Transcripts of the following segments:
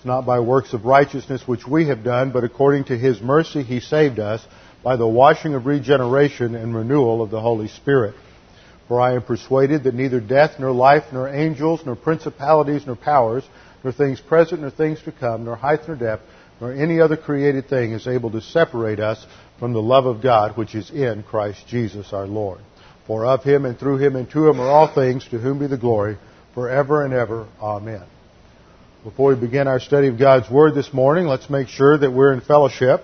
It's not by works of righteousness which we have done, but according to his mercy he saved us by the washing of regeneration and renewal of the Holy Spirit. For I am persuaded that neither death, nor life, nor angels, nor principalities, nor powers, nor things present, nor things to come, nor height, nor depth, nor any other created thing is able to separate us from the love of God which is in Christ Jesus our Lord. For of him and through him and to him are all things, to whom be the glory forever and ever. Amen. Before we begin our study of God's Word this morning, let's make sure that we're in fellowship.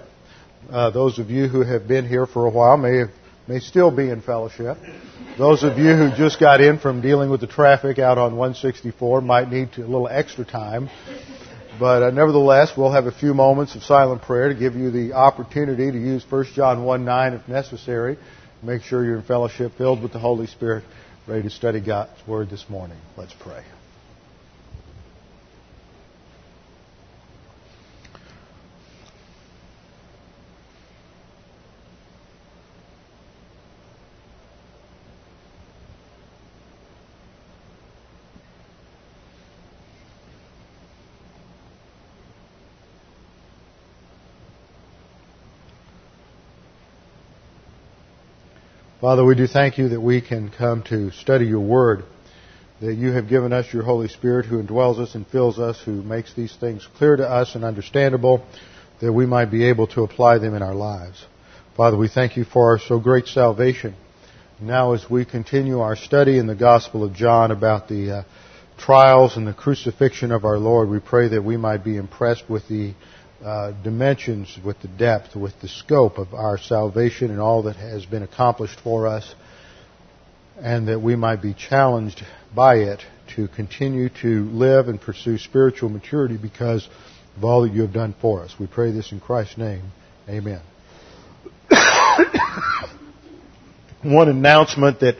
Uh, those of you who have been here for a while may have, may still be in fellowship. Those of you who just got in from dealing with the traffic out on 164 might need a little extra time. But uh, nevertheless, we'll have a few moments of silent prayer to give you the opportunity to use 1 John 1 9 if necessary. Make sure you're in fellowship, filled with the Holy Spirit, ready to study God's Word this morning. Let's pray. Father, we do thank you that we can come to study your word, that you have given us your Holy Spirit who indwells us and fills us, who makes these things clear to us and understandable, that we might be able to apply them in our lives. Father, we thank you for our so great salvation. Now as we continue our study in the Gospel of John about the uh, trials and the crucifixion of our Lord, we pray that we might be impressed with the uh, dimensions, with the depth, with the scope of our salvation and all that has been accomplished for us, and that we might be challenged by it to continue to live and pursue spiritual maturity because of all that you have done for us. We pray this in Christ's name. Amen. One announcement that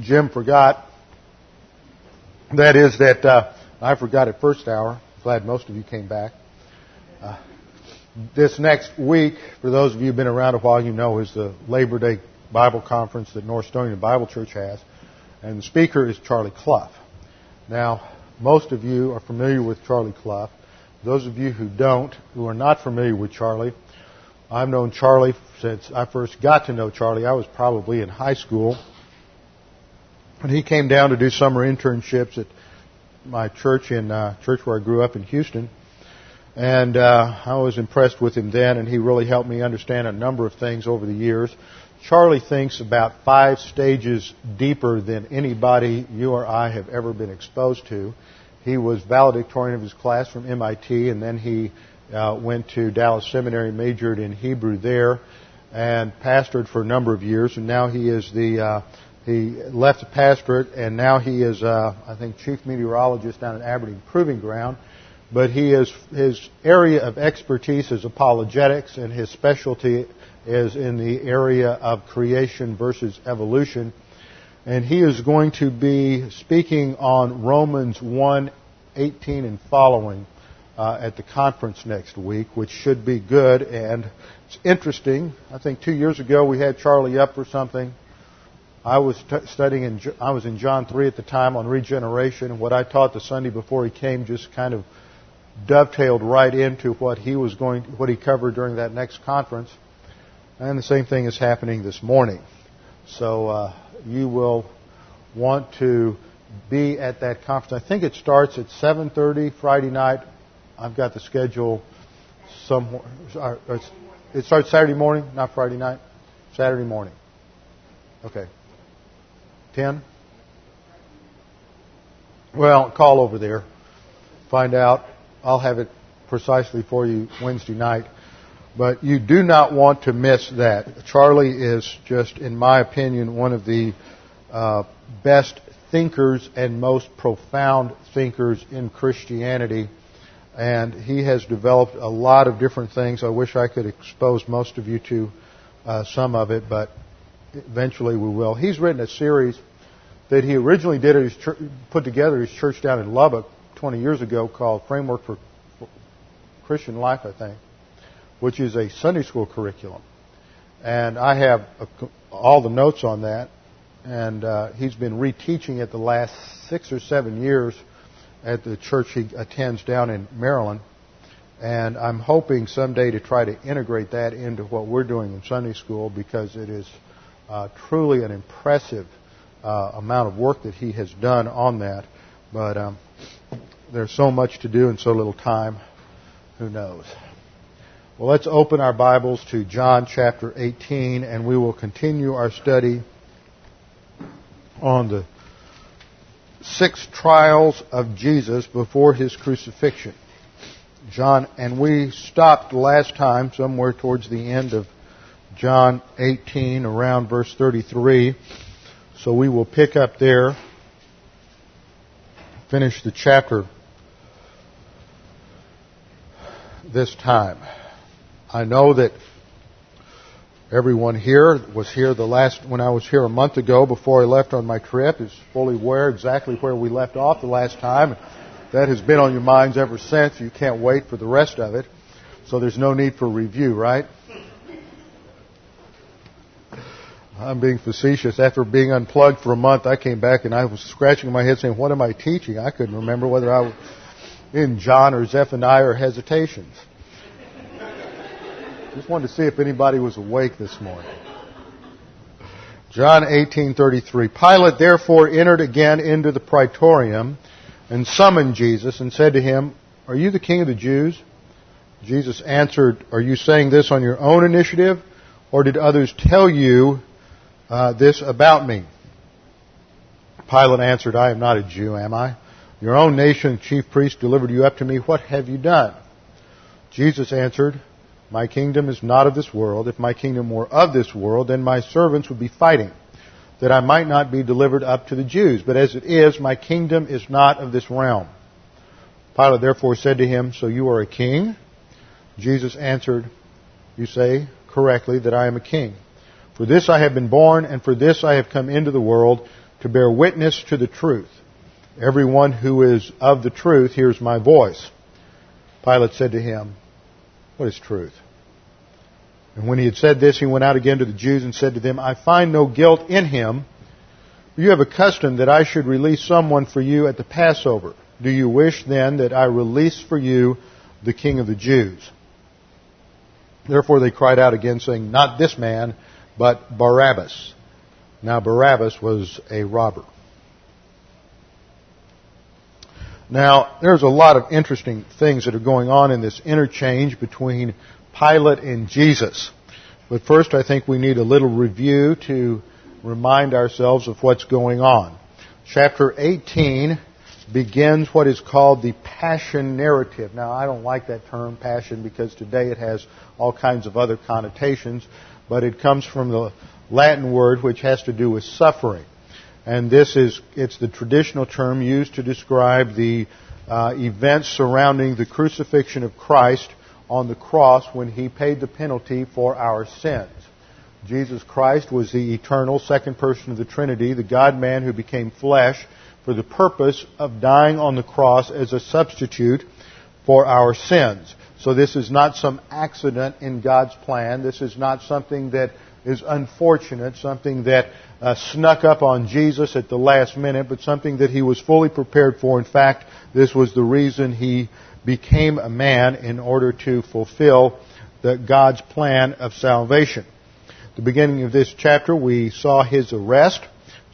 Jim forgot, that is that uh, I forgot at first hour. Glad most of you came back. Uh, this next week, for those of you who've been around a while, you know is the Labor Day Bible Conference that North Stonian Bible Church has, and the speaker is Charlie Clough. Now, most of you are familiar with Charlie Clough. Those of you who don't, who are not familiar with Charlie, I've known Charlie since I first got to know Charlie. I was probably in high school. And he came down to do summer internships at my church in uh, church where I grew up in Houston. And uh, I was impressed with him then, and he really helped me understand a number of things over the years. Charlie thinks about five stages deeper than anybody you or I have ever been exposed to. He was valedictorian of his class from MIT, and then he uh, went to Dallas Seminary, majored in Hebrew there, and pastored for a number of years. And now he is the uh, he left the pastorate, and now he is, uh, I think, chief meteorologist down at Aberdeen Proving Ground but he is his area of expertise is apologetics, and his specialty is in the area of creation versus evolution. And he is going to be speaking on Romans 1, 18 and following uh, at the conference next week, which should be good. And it's interesting. I think two years ago we had Charlie up for something. I was t- studying in I was in John 3 at the time on regeneration, and what I taught the Sunday before he came just kind of dovetailed right into what he was going, what he covered during that next conference. And the same thing is happening this morning. So uh, you will want to be at that conference. I think it starts at 7:30 Friday night. I've got the schedule somewhere. It starts Saturday morning, not Friday night. Saturday morning. Okay. 10? Well, call over there. Find out I'll have it precisely for you Wednesday night. But you do not want to miss that. Charlie is just, in my opinion, one of the uh, best thinkers and most profound thinkers in Christianity. and he has developed a lot of different things. I wish I could expose most of you to uh, some of it, but eventually we will. He's written a series that he originally did at his put together his church down in Lubbock 20 years ago called Framework for Christian Life, I think, which is a Sunday school curriculum. And I have a, all the notes on that, and uh, he's been reteaching it the last six or seven years at the church he attends down in Maryland. And I'm hoping someday to try to integrate that into what we're doing in Sunday school because it is uh, truly an impressive uh, amount of work that he has done on that. But um, there's so much to do in so little time. Who knows? Well, let's open our Bibles to John chapter 18 and we will continue our study on the six trials of Jesus before his crucifixion. John, and we stopped last time somewhere towards the end of John 18 around verse 33. So we will pick up there, finish the chapter this time. I know that everyone here was here the last, when I was here a month ago before I left on my trip, is fully aware exactly where we left off the last time. That has been on your minds ever since. You can't wait for the rest of it. So there's no need for review, right? I'm being facetious. After being unplugged for a month, I came back and I was scratching my head saying, what am I teaching? I couldn't remember whether I was in John or Zephaniah or Hesitations. Just wanted to see if anybody was awake this morning. John 18:33 Pilate therefore entered again into the praetorium and summoned Jesus and said to him, "Are you the king of the Jews?" Jesus answered, "Are you saying this on your own initiative or did others tell you uh, this about me?" Pilate answered, "I am not a Jew, am I? Your own nation, chief priest, delivered you up to me. What have you done?" Jesus answered, my kingdom is not of this world. If my kingdom were of this world, then my servants would be fighting, that I might not be delivered up to the Jews. But as it is, my kingdom is not of this realm. Pilate therefore said to him, So you are a king? Jesus answered, You say correctly that I am a king. For this I have been born, and for this I have come into the world, to bear witness to the truth. Everyone who is of the truth hears my voice. Pilate said to him, what is truth? And when he had said this, he went out again to the Jews and said to them, I find no guilt in him. You have a custom that I should release someone for you at the Passover. Do you wish then that I release for you the king of the Jews? Therefore they cried out again, saying, Not this man, but Barabbas. Now Barabbas was a robber. Now, there's a lot of interesting things that are going on in this interchange between Pilate and Jesus. But first, I think we need a little review to remind ourselves of what's going on. Chapter 18 begins what is called the passion narrative. Now, I don't like that term, passion, because today it has all kinds of other connotations, but it comes from the Latin word which has to do with suffering and this is it's the traditional term used to describe the uh, events surrounding the crucifixion of Christ on the cross when he paid the penalty for our sins. Jesus Christ was the eternal second person of the Trinity, the God man who became flesh for the purpose of dying on the cross as a substitute for our sins. So this is not some accident in God's plan. This is not something that is unfortunate, something that uh, snuck up on Jesus at the last minute, but something that he was fully prepared for. In fact, this was the reason he became a man in order to fulfill the, God's plan of salvation. At the beginning of this chapter, we saw his arrest.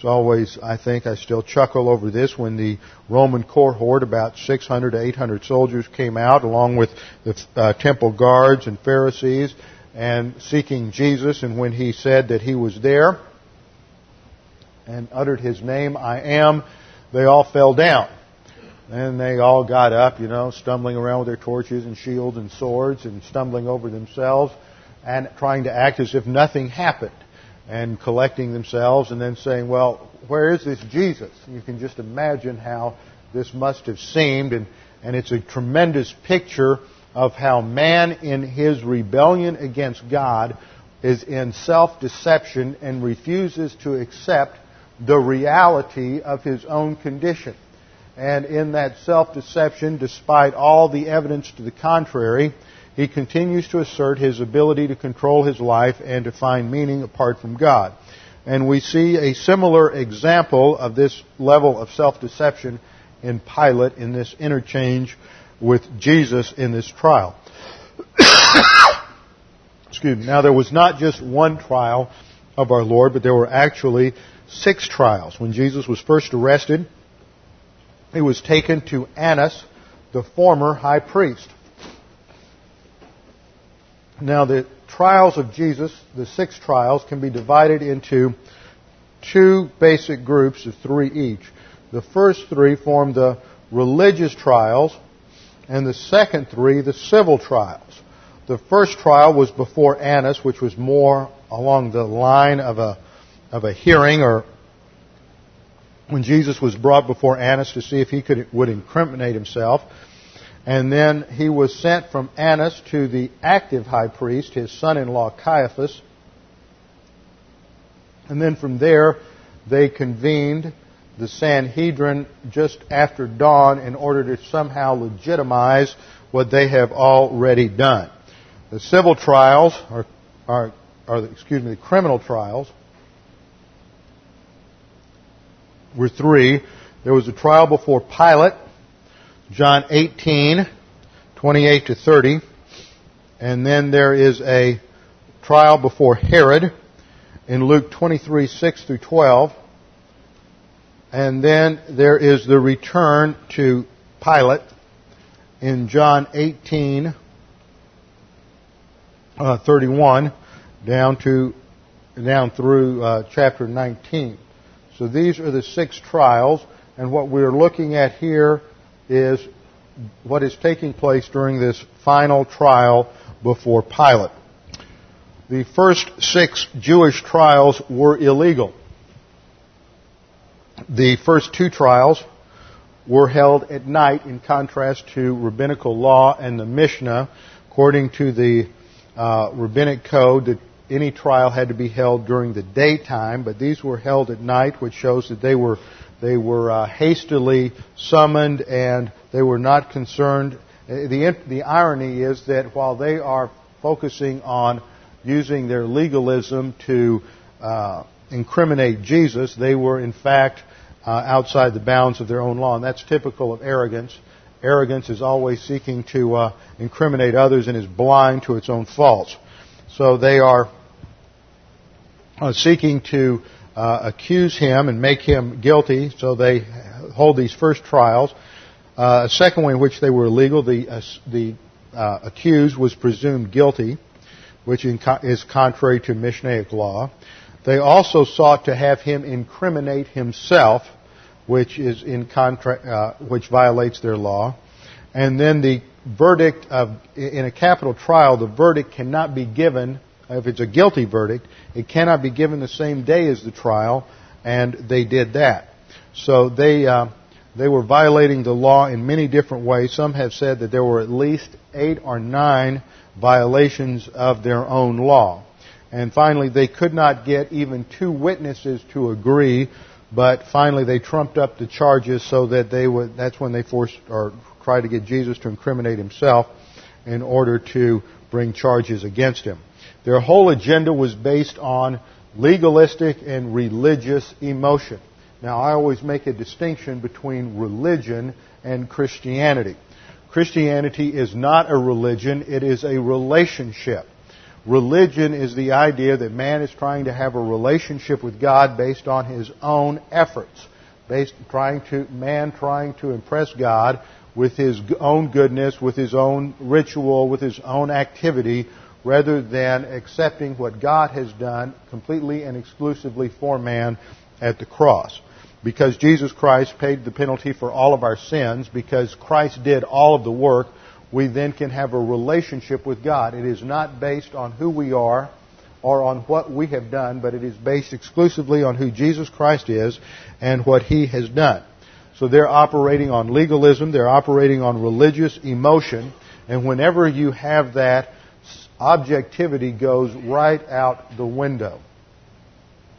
It's always, I think, I still chuckle over this when the Roman cohort, about 600 to 800 soldiers, came out along with the uh, temple guards and Pharisees and seeking Jesus, and when he said that he was there, and uttered his name, I am, they all fell down. And they all got up, you know, stumbling around with their torches and shields and swords and stumbling over themselves and trying to act as if nothing happened and collecting themselves and then saying, well, where is this Jesus? You can just imagine how this must have seemed and, And it's a tremendous picture of how man in his rebellion against God is in self-deception and refuses to accept the reality of his own condition. And in that self-deception, despite all the evidence to the contrary, he continues to assert his ability to control his life and to find meaning apart from God. And we see a similar example of this level of self-deception in Pilate in this interchange with Jesus in this trial. Excuse me. Now there was not just one trial of our Lord, but there were actually six trials. When Jesus was first arrested, he was taken to Annas, the former high priest. Now the trials of Jesus, the six trials, can be divided into two basic groups of three each. The first three form the religious trials, and the second three the civil trials. The first trial was before Annas, which was more along the line of a, of a hearing or when Jesus was brought before Annas to see if he could, would incriminate himself. And then he was sent from Annas to the active high priest, his son-in-law Caiaphas. And then from there, they convened the Sanhedrin just after dawn in order to somehow legitimize what they have already done. The civil trials are excuse me, the criminal trials were three. There was a trial before Pilate, John 18, 28 to 30. And then there is a trial before Herod in Luke 23, 6 through 12. And then there is the return to Pilate in John 18, uh, 31 down to down through uh, chapter 19. So these are the six trials, and what we're looking at here is what is taking place during this final trial before Pilate. The first six Jewish trials were illegal. The first two trials were held at night in contrast to rabbinical law and the Mishnah. According to the uh, rabbinic code, that any trial had to be held during the daytime, but these were held at night, which shows that they were they were uh, hastily summoned and they were not concerned. Uh, the the irony is that while they are focusing on using their legalism to uh, incriminate Jesus, they were in fact uh, outside the bounds of their own law, and that's typical of arrogance. Arrogance is always seeking to uh, incriminate others and is blind to its own faults. So they are uh, seeking to uh, accuse him and make him guilty. So they hold these first trials. Uh, a second one in which they were illegal, the, uh, the uh, accused was presumed guilty, which is contrary to Mishnaic law. They also sought to have him incriminate himself, which is in contra- uh, which violates their law. And then the verdict of, in a capital trial, the verdict cannot be given, if it's a guilty verdict, it cannot be given the same day as the trial, and they did that. So they, uh, they were violating the law in many different ways. Some have said that there were at least eight or nine violations of their own law. And finally, they could not get even two witnesses to agree, but finally they trumped up the charges so that they would, that's when they forced or tried to get Jesus to incriminate himself in order to bring charges against him. Their whole agenda was based on legalistic and religious emotion. Now, I always make a distinction between religion and Christianity. Christianity is not a religion, it is a relationship. Religion is the idea that man is trying to have a relationship with God based on his own efforts, based trying to man trying to impress God with his own goodness, with his own ritual, with his own activity, rather than accepting what God has done completely and exclusively for man at the cross. Because Jesus Christ paid the penalty for all of our sins, because Christ did all of the work, we then can have a relationship with God. It is not based on who we are or on what we have done, but it is based exclusively on who Jesus Christ is and what He has done. So they're operating on legalism, they're operating on religious emotion, and whenever you have that, objectivity goes right out the window.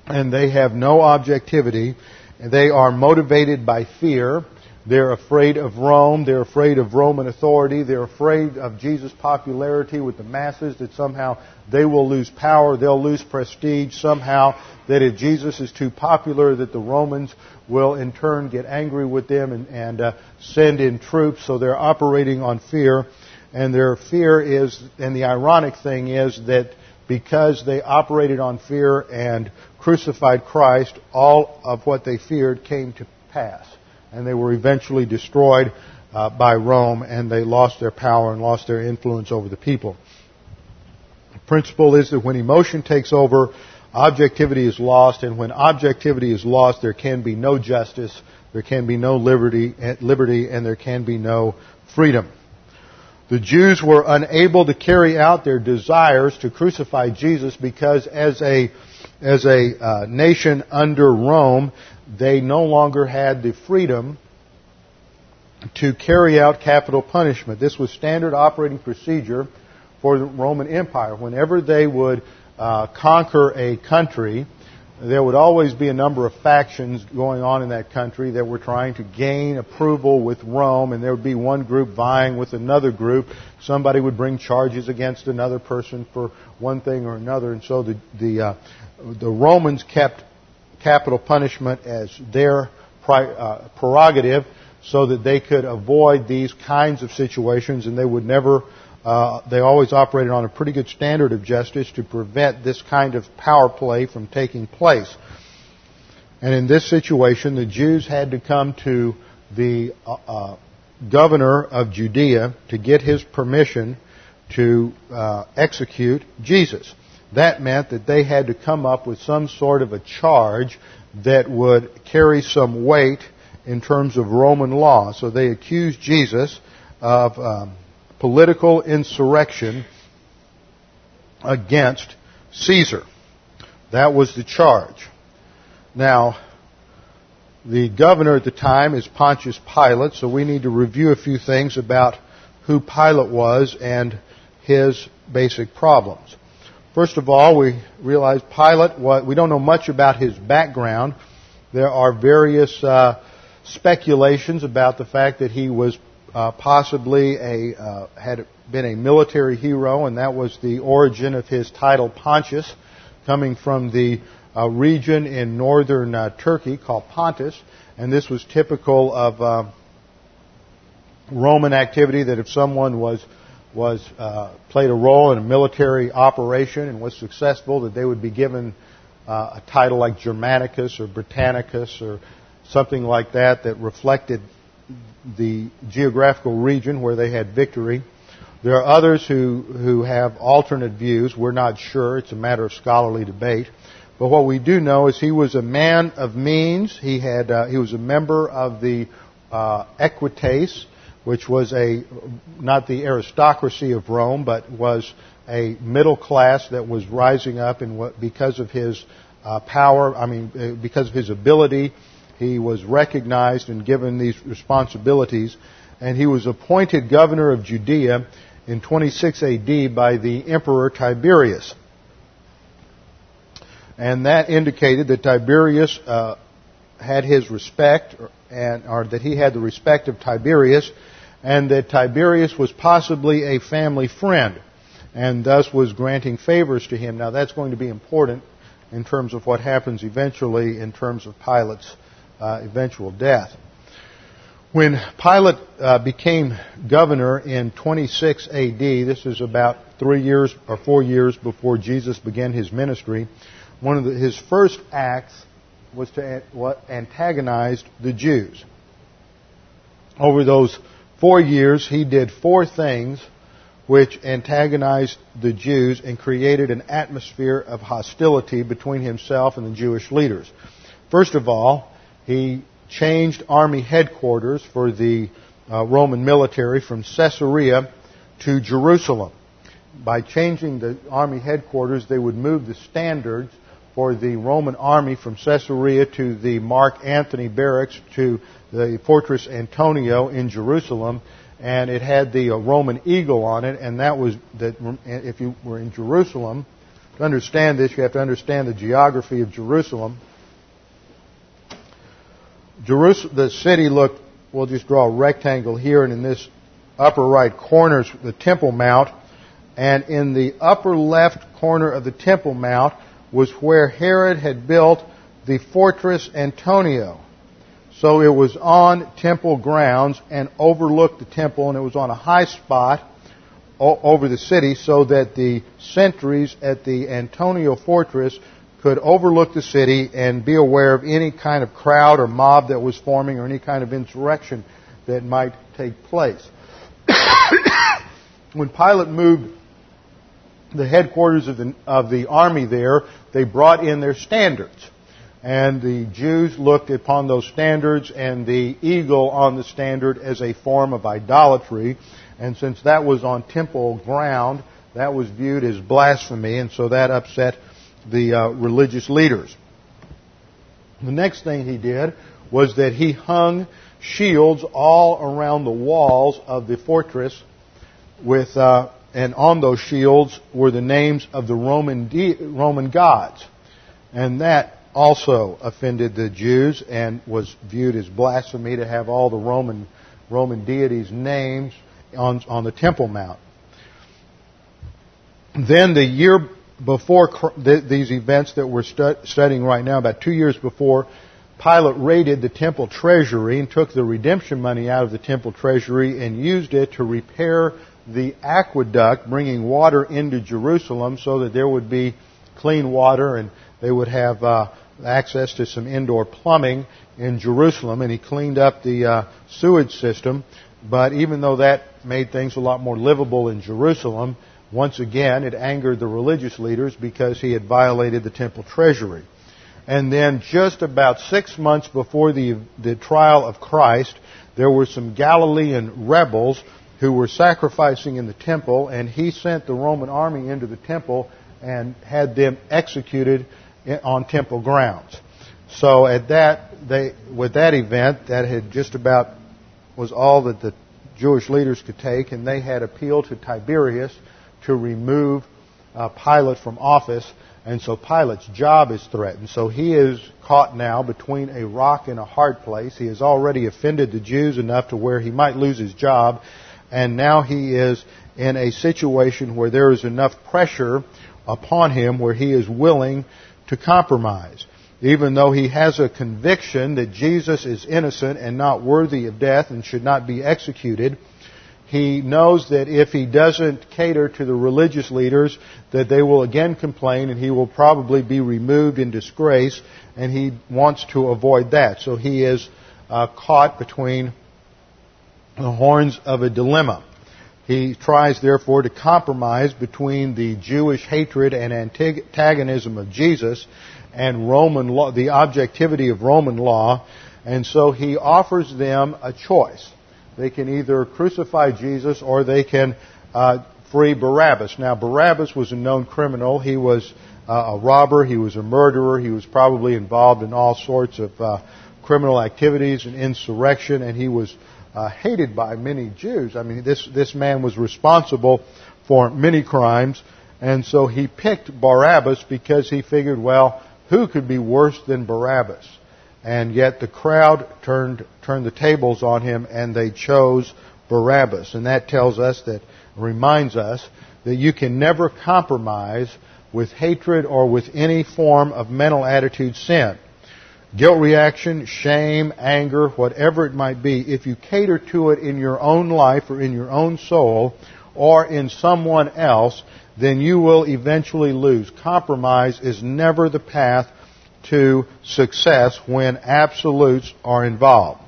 And they have no objectivity. They are motivated by fear. They're afraid of Rome. They're afraid of Roman authority. They're afraid of Jesus' popularity with the masses, that somehow they will lose power, they'll lose prestige somehow, that if Jesus is too popular, that the Romans will in turn get angry with them and, and uh, send in troops. So they're operating on fear. And their fear is, and the ironic thing is that because they operated on fear and crucified Christ, all of what they feared came to pass. And they were eventually destroyed uh, by Rome and they lost their power and lost their influence over the people. The principle is that when emotion takes over, objectivity is lost, and when objectivity is lost, there can be no justice, there can be no liberty, liberty and there can be no freedom. The Jews were unable to carry out their desires to crucify Jesus because as a, as a uh, nation under Rome, they no longer had the freedom to carry out capital punishment. This was standard operating procedure for the Roman Empire. Whenever they would uh, conquer a country, there would always be a number of factions going on in that country that were trying to gain approval with Rome, and there would be one group vying with another group. Somebody would bring charges against another person for one thing or another, and so the the, uh, the Romans kept capital punishment as their uh, prerogative, so that they could avoid these kinds of situations, and they would never uh, they always operated on a pretty good standard of justice to prevent this kind of power play from taking place. And in this situation, the Jews had to come to the uh, uh, governor of Judea to get his permission to uh, execute Jesus. That meant that they had to come up with some sort of a charge that would carry some weight in terms of Roman law. So they accused Jesus of um, political insurrection against Caesar. That was the charge. Now, the governor at the time is Pontius Pilate, so we need to review a few things about who Pilate was and his basic problems. First of all, we realize Pilate, we don't know much about his background. There are various uh, speculations about the fact that he was uh, possibly a uh, had been a military hero, and that was the origin of his title Pontius, coming from the uh, region in northern uh, Turkey called Pontus, and this was typical of uh, Roman activity. That if someone was was uh, played a role in a military operation and was successful, that they would be given a title like Germanicus or Britannicus or something like that that reflected the geographical region where they had victory. There are others who, who have alternate views. We're not sure. It's a matter of scholarly debate. But what we do know is he was a man of means. He had uh, he was a member of the uh, Equites, which was a not the aristocracy of Rome, but was a middle class that was rising up in what because of his uh, power. I mean, uh, because of his ability he was recognized and given these responsibilities, and he was appointed governor of Judea in 26 AD by the Emperor Tiberius. And that indicated that Tiberius uh, had his respect, and, or that he had the respect of Tiberius, and that Tiberius was possibly a family friend, and thus was granting favors to him. Now that's going to be important in terms of what happens eventually in terms of Pilate's uh, eventual death. When Pilate uh, became governor in 26 AD, this is about three years or four years before Jesus began his ministry, one of the, his first acts was to what antagonize the Jews. Over those four years, he did four things which antagonized the Jews and created an atmosphere of hostility between himself and the Jewish leaders. First of all, he changed army headquarters for the uh, Roman military from Caesarea to Jerusalem. By changing the army headquarters, they would move the standards for the Roman army from Caesarea to the Mark Antony barracks to the fortress Antonia in Jerusalem, and it had the uh, Roman eagle on it, and that was that. If you were in Jerusalem, to understand this, you have to understand the geography of Jerusalem. Jerusalem, the city looked. We'll just draw a rectangle here, and in this upper right corner is the Temple Mount, and in the upper left corner of the Temple Mount was where Herod had built the fortress Antonia. So it was on temple grounds and overlooked the temple, and it was on a high spot over the city so that the sentries at the Antonia fortress could overlook the city and be aware of any kind of crowd or mob that was forming or any kind of insurrection that might take place. when Pilate moved the headquarters of the, of the army there, they brought in their standards. And the Jews looked upon those standards and the eagle on the standard as a form of idolatry. And since that was on temple ground, that was viewed as blasphemy, and so that upset the uh, religious leaders. The next thing he did was that he hung shields all around the walls of the fortress with, uh, and on those shields were the names of the Roman, de- Roman gods. And that also offended the Jews and was viewed as blasphemy to have all the Roman Roman deities' names on, on the Temple Mount. Then the year before these events that we're studying right now, about two years before, Pilate raided the temple treasury and took the redemption money out of the temple treasury and used it to repair the aqueduct, bringing water into Jerusalem so that there would be clean water and they would have uh, access to some indoor plumbing in Jerusalem, and he cleaned up the uh, sewage system. But even though that made things a lot more livable in Jerusalem, once again it angered the religious leaders because he had violated the temple treasury. And then just about six months before the, the trial of Christ, there were some Galilean rebels who were sacrificing in the temple, and he sent the Roman army into the temple and had them executed on temple grounds. So at that, they, with that event, that had just about was all that the Jewish leaders could take, and they had appealed to Tiberius to remove uh, Pilate from office, and so Pilate's job is threatened. So he is caught now between a rock and a hard place. He has already offended the Jews enough to where he might lose his job, and now he is in a situation where there is enough pressure upon him where he is willing to compromise. Even though he has a conviction that Jesus is innocent and not worthy of death and should not be executed, he knows that if he doesn't cater to the religious leaders, that they will again complain and he will probably be removed in disgrace, and he wants to avoid that. So he is uh, caught between the horns of a dilemma. He tries, therefore, to compromise between the Jewish hatred and antagonism of Jesus and Roman law, the objectivity of Roman law, and so he offers them a choice. They can either crucify Jesus or they can uh, free Barabbas. Now, Barabbas was a known criminal. He was uh, a robber. He was a murderer. He was probably involved in all sorts of uh, criminal activities and insurrection, and he was uh, hated by many Jews. I mean, this, this man was responsible for many crimes, and so he picked Barabbas because he figured, well, who could be worse than Barabbas? And yet the crowd turned, turned the tables on him and they chose Barabbas. And that tells us that, reminds us that you can never compromise with hatred or with any form of mental attitude sin guilt reaction, shame, anger, whatever it might be, if you cater to it in your own life or in your own soul or in someone else, then you will eventually lose. Compromise is never the path to success when absolutes are involved.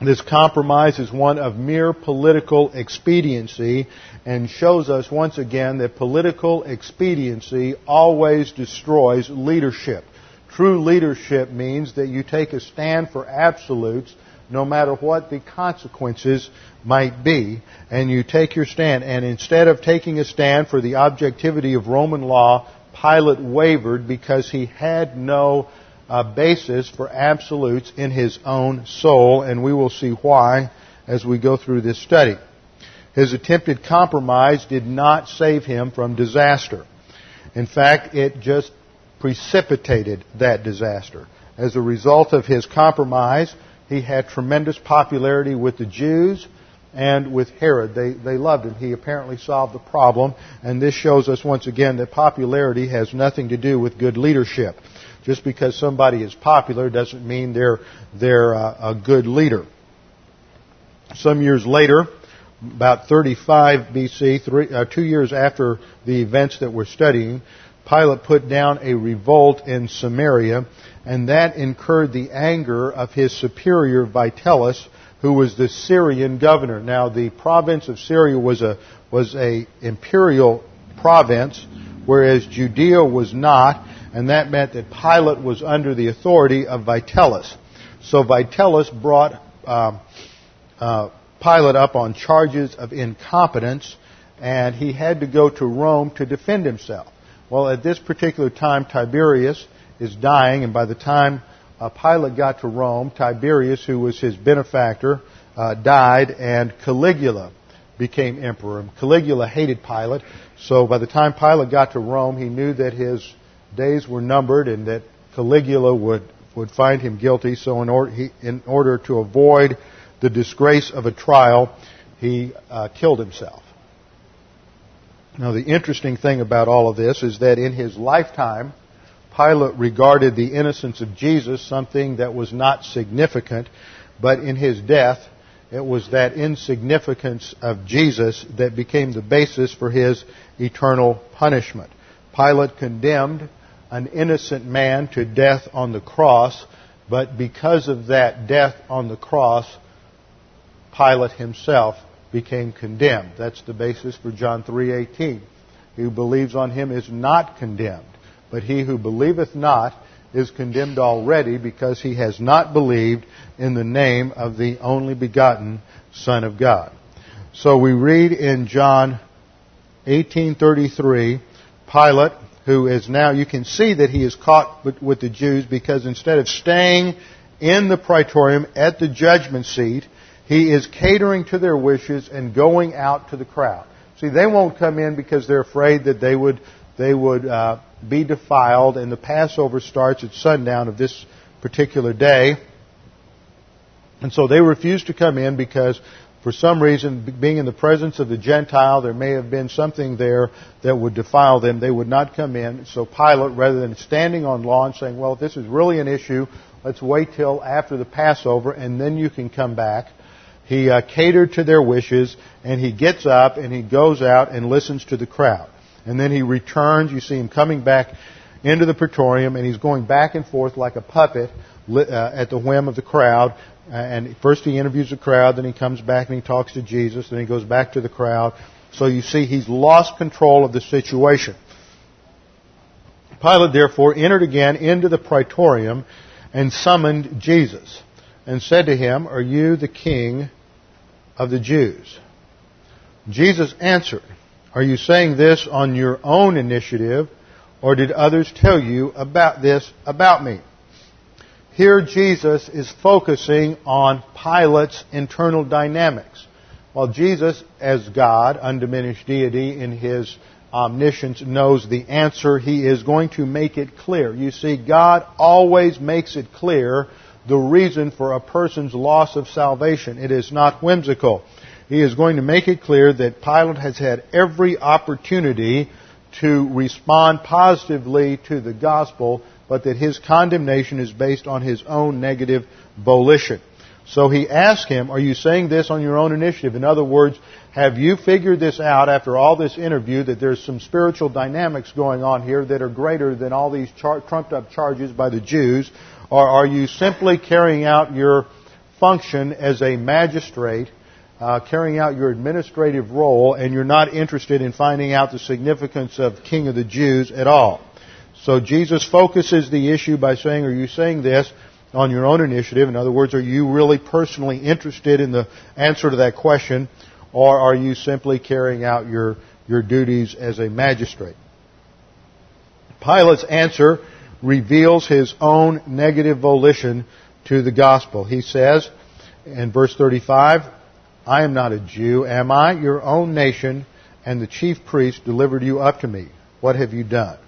This compromise is one of mere political expediency and shows us once again that political expediency always destroys leadership. True leadership means that you take a stand for absolutes no matter what the consequences might be, and you take your stand. And instead of taking a stand for the objectivity of Roman law, Pilate wavered because he had no uh, basis for absolutes in his own soul, and we will see why as we go through this study. His attempted compromise did not save him from disaster. In fact, it just precipitated that disaster. As a result of his compromise, he had tremendous popularity with the Jews and with Herod. They, they loved him. He apparently solved the problem, and this shows us once again that popularity has nothing to do with good leadership. Just because somebody is popular doesn't mean they're, they're a, good leader. Some years later, about 35 BC, three, uh, two years after the events that we're studying, Pilate put down a revolt in Samaria, and that incurred the anger of his superior Vitellius, who was the Syrian governor. Now, the province of Syria was a was a imperial province, whereas Judea was not, and that meant that Pilate was under the authority of Vitellius. So Vitellius brought um, uh, Pilate up on charges of incompetence, and he had to go to Rome to defend himself. Well, at this particular time, Tiberius is dying, and by the time uh, Pilate got to Rome, Tiberius, who was his benefactor, uh, died, and Caligula became emperor. And Caligula hated Pilate, so by the time Pilate got to Rome, he knew that his days were numbered and that Caligula would, would find him guilty. So in order, he, in order to avoid the disgrace of a trial, he uh, killed himself. Now, the interesting thing about all of this is that in his lifetime, Pilate regarded the innocence of Jesus something that was not significant, but in his death, it was that insignificance of Jesus that became the basis for his eternal punishment. Pilate condemned an innocent man to death on the cross, but because of that death on the cross, Pilate himself became condemned. That's the basis for John 3:18. He who believes on him is not condemned, but he who believeth not is condemned already because he has not believed in the name of the only begotten Son of God. So we read in John 18:33, Pilate, who is now you can see that he is caught with, with the Jews because instead of staying in the praetorium at the judgment seat, he is catering to their wishes and going out to the crowd. See, they won't come in because they're afraid that they would they would uh, be defiled, and the Passover starts at sundown of this particular day. And so they refuse to come in because, for some reason, being in the presence of the Gentile, there may have been something there that would defile them. They would not come in. So Pilate, rather than standing on law and saying, well, if this is really an issue, let's wait till after the Passover and then you can come back he uh, catered to their wishes, and he gets up and he goes out and listens to the crowd. And then he returns. You see him coming back into the praetorium, and he's going back and forth like a puppet uh, at the whim of the crowd. And first he interviews the crowd, then he comes back and he talks to Jesus, then he goes back to the crowd. So you see, he's lost control of the situation. Pilate therefore entered again into the praetorium and summoned Jesus and said to him, Are you the king of the Jews? Jesus answered, Are you saying this on your own initiative, or did others tell you about this about me? Here Jesus is focusing on Pilate's internal dynamics. While Jesus, as God, undiminished deity in his omniscience, knows the answer, he is going to make it clear. You see, God always makes it clear the reason for a person's loss of salvation. It is not whimsical. He is going to make it clear that Pilate has had every opportunity to respond positively to the gospel, but that his condemnation is based on his own negative volition. So he asked him, Are you saying this on your own initiative? In other words, have you figured this out after all this interview that there's some spiritual dynamics going on here that are greater than all these char- trumped up charges by the Jews? Or are you simply carrying out your function as a magistrate, uh, carrying out your administrative role, and you're not interested in finding out the significance of King of the Jews at all? So Jesus focuses the issue by saying, Are you saying this on your own initiative? In other words, are you really personally interested in the answer to that question, or are you simply carrying out your, your duties as a magistrate? Pilate's answer reveals his own negative volition to the gospel. He says in verse 35, I am not a Jew, am I? Your own nation and the chief priest delivered you up to me. What have you done?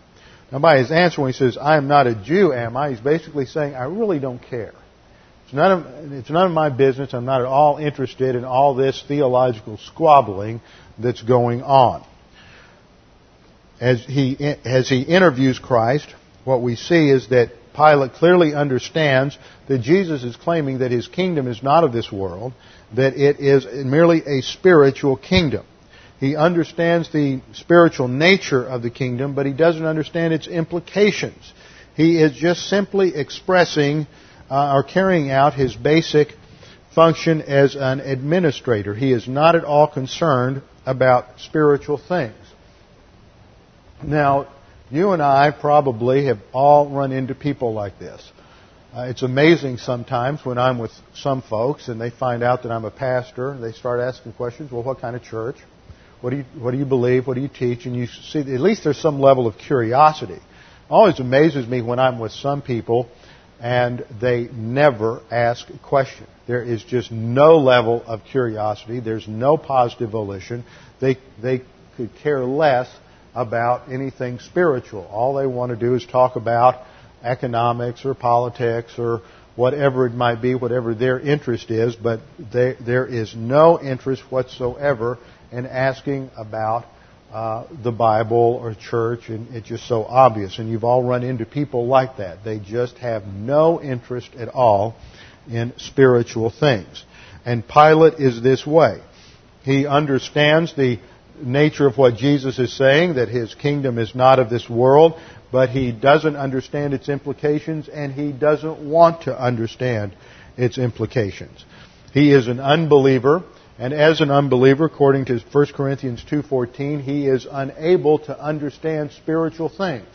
Now by his answer when he says, I am not a Jew, am I? He's basically saying, I really don't care. It's none of, it's none of my business. I'm not at all interested in all this theological squabbling that's going on. As he, as he interviews Christ, what we see is that Pilate clearly understands that Jesus is claiming that his kingdom is not of this world, that it is merely a spiritual kingdom. He understands the spiritual nature of the kingdom, but he doesn't understand its implications. He is just simply expressing uh, or carrying out his basic function as an administrator. He is not at all concerned about spiritual things. Now, you and I probably have all run into people like this. Uh, it's amazing sometimes when I'm with some folks and they find out that I'm a pastor. They start asking questions. Well, what kind of church? What do you What do you believe? What do you teach? And you see, at least there's some level of curiosity. It always amazes me when I'm with some people and they never ask a question. There is just no level of curiosity. There's no positive volition. They they could care less about anything spiritual. All they want to do is talk about economics or politics or whatever it might be, whatever their interest is, but they, there is no interest whatsoever in asking about uh, the Bible or church, and it's just so obvious. And you've all run into people like that. They just have no interest at all in spiritual things. And Pilate is this way. He understands the nature of what Jesus is saying, that his kingdom is not of this world, but he doesn't understand its implications and he doesn't want to understand its implications. He is an unbeliever, and as an unbeliever, according to 1 Corinthians 2.14, he is unable to understand spiritual things.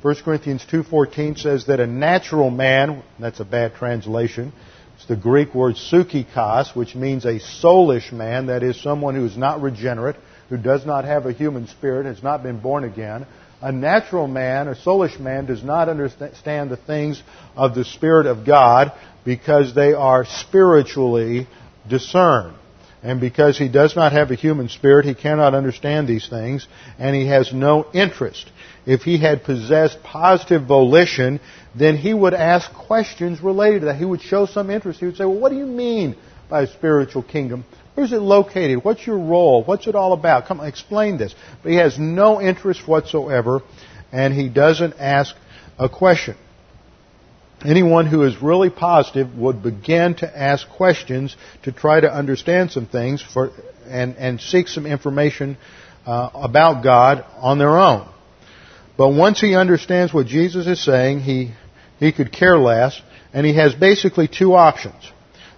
1 Corinthians 2.14 says that a natural man, that's a bad translation, it's the Greek word psychikos, which means a soulish man, that is someone who is not regenerate, who does not have a human spirit, has not been born again. A natural man, a soulish man, does not understand the things of the Spirit of God because they are spiritually discerned. And because he does not have a human spirit, he cannot understand these things, and he has no interest. If he had possessed positive volition, then he would ask questions related to that. He would show some interest. He would say, Well, what do you mean by a spiritual kingdom? Where's it located? What's your role? What's it all about? Come explain this. But he has no interest whatsoever, and he doesn't ask a question. Anyone who is really positive would begin to ask questions to try to understand some things for, and, and seek some information uh, about God on their own. But once he understands what Jesus is saying, he, he could care less, and he has basically two options.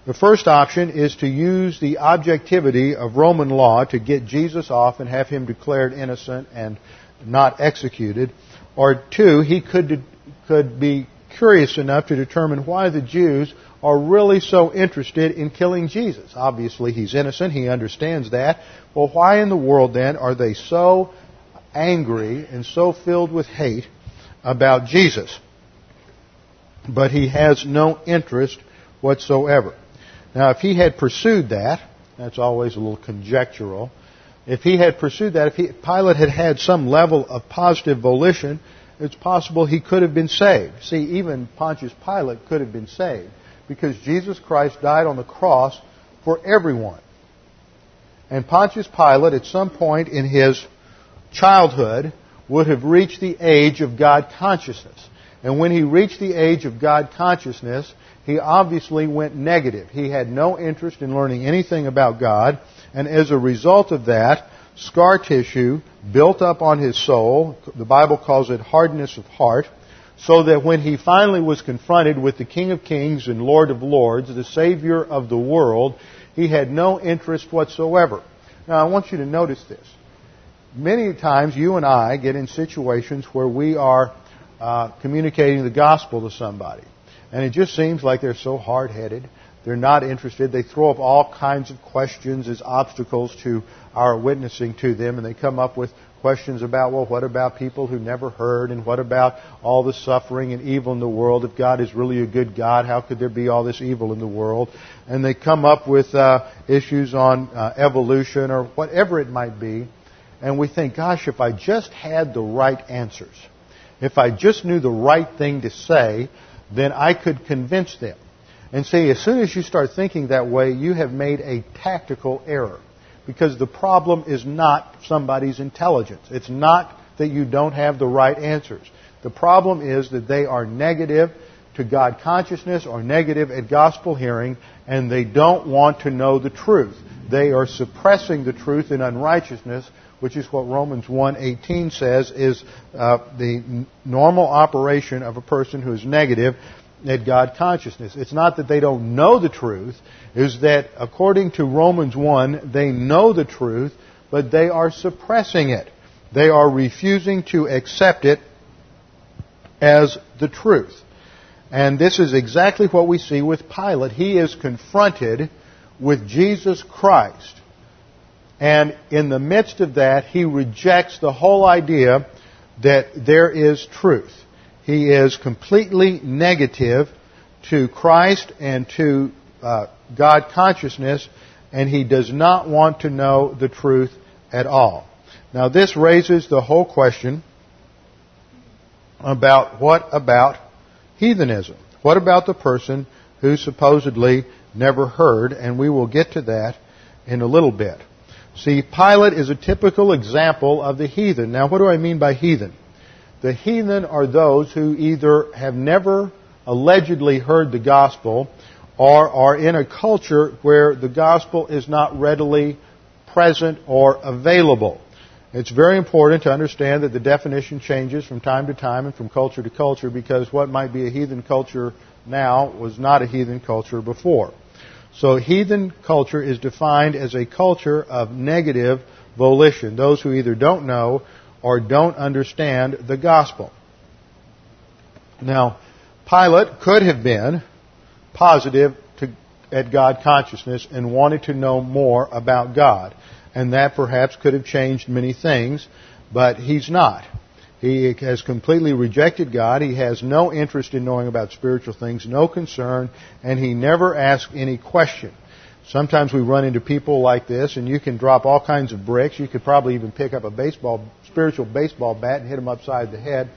The first option is to use the objectivity of Roman law to get Jesus off and have him declared innocent and not executed. Or two, he could, could be curious enough to determine why the Jews are really so interested in killing Jesus. Obviously, he's innocent. He understands that. Well, why in the world then are they so angry and so filled with hate about Jesus? But he has no interest whatsoever. Now, if he had pursued that, that's always a little conjectural. If he had pursued that, if he, Pilate had had some level of positive volition, it's possible he could have been saved. See, even Pontius Pilate could have been saved because Jesus Christ died on the cross for everyone. And Pontius Pilate, at some point in his childhood, would have reached the age of God consciousness. And when he reached the age of God consciousness, he obviously went negative. He had no interest in learning anything about God, and as a result of that, scar tissue built up on his soul, the Bible calls it hardness of heart, so that when he finally was confronted with the King of Kings and Lord of Lords, the Savior of the world, he had no interest whatsoever. Now I want you to notice this. Many times you and I get in situations where we are uh, communicating the gospel to somebody. And it just seems like they're so hard headed. They're not interested. They throw up all kinds of questions as obstacles to our witnessing to them, and they come up with Questions about, well, what about people who never heard? And what about all the suffering and evil in the world? If God is really a good God, how could there be all this evil in the world? And they come up with uh, issues on uh, evolution or whatever it might be. And we think, gosh, if I just had the right answers, if I just knew the right thing to say, then I could convince them. And see, as soon as you start thinking that way, you have made a tactical error. Because the problem is not somebody's intelligence. It's not that you don't have the right answers. The problem is that they are negative to God consciousness or negative at gospel hearing, and they don't want to know the truth. They are suppressing the truth in unrighteousness, which is what Romans 1:18 says is uh, the normal operation of a person who is negative at God consciousness. It's not that they don't know the truth, is that according to Romans 1, they know the truth, but they are suppressing it. They are refusing to accept it as the truth. And this is exactly what we see with Pilate. He is confronted with Jesus Christ. And in the midst of that, he rejects the whole idea that there is truth. He is completely negative to Christ and to uh, God consciousness, and he does not want to know the truth at all. Now, this raises the whole question about what about heathenism? What about the person who supposedly never heard? And we will get to that in a little bit. See, Pilate is a typical example of the heathen. Now, what do I mean by heathen? The heathen are those who either have never allegedly heard the gospel or are in a culture where the gospel is not readily present or available. It's very important to understand that the definition changes from time to time and from culture to culture because what might be a heathen culture now was not a heathen culture before. So heathen culture is defined as a culture of negative volition. Those who either don't know or don't understand the gospel. Now, Pilate could have been positive to, at God consciousness and wanted to know more about God. And that perhaps could have changed many things, but he's not. He has completely rejected God. He has no interest in knowing about spiritual things, no concern, and he never asks any question. Sometimes we run into people like this, and you can drop all kinds of bricks. You could probably even pick up a baseball, spiritual baseball bat and hit them upside the head,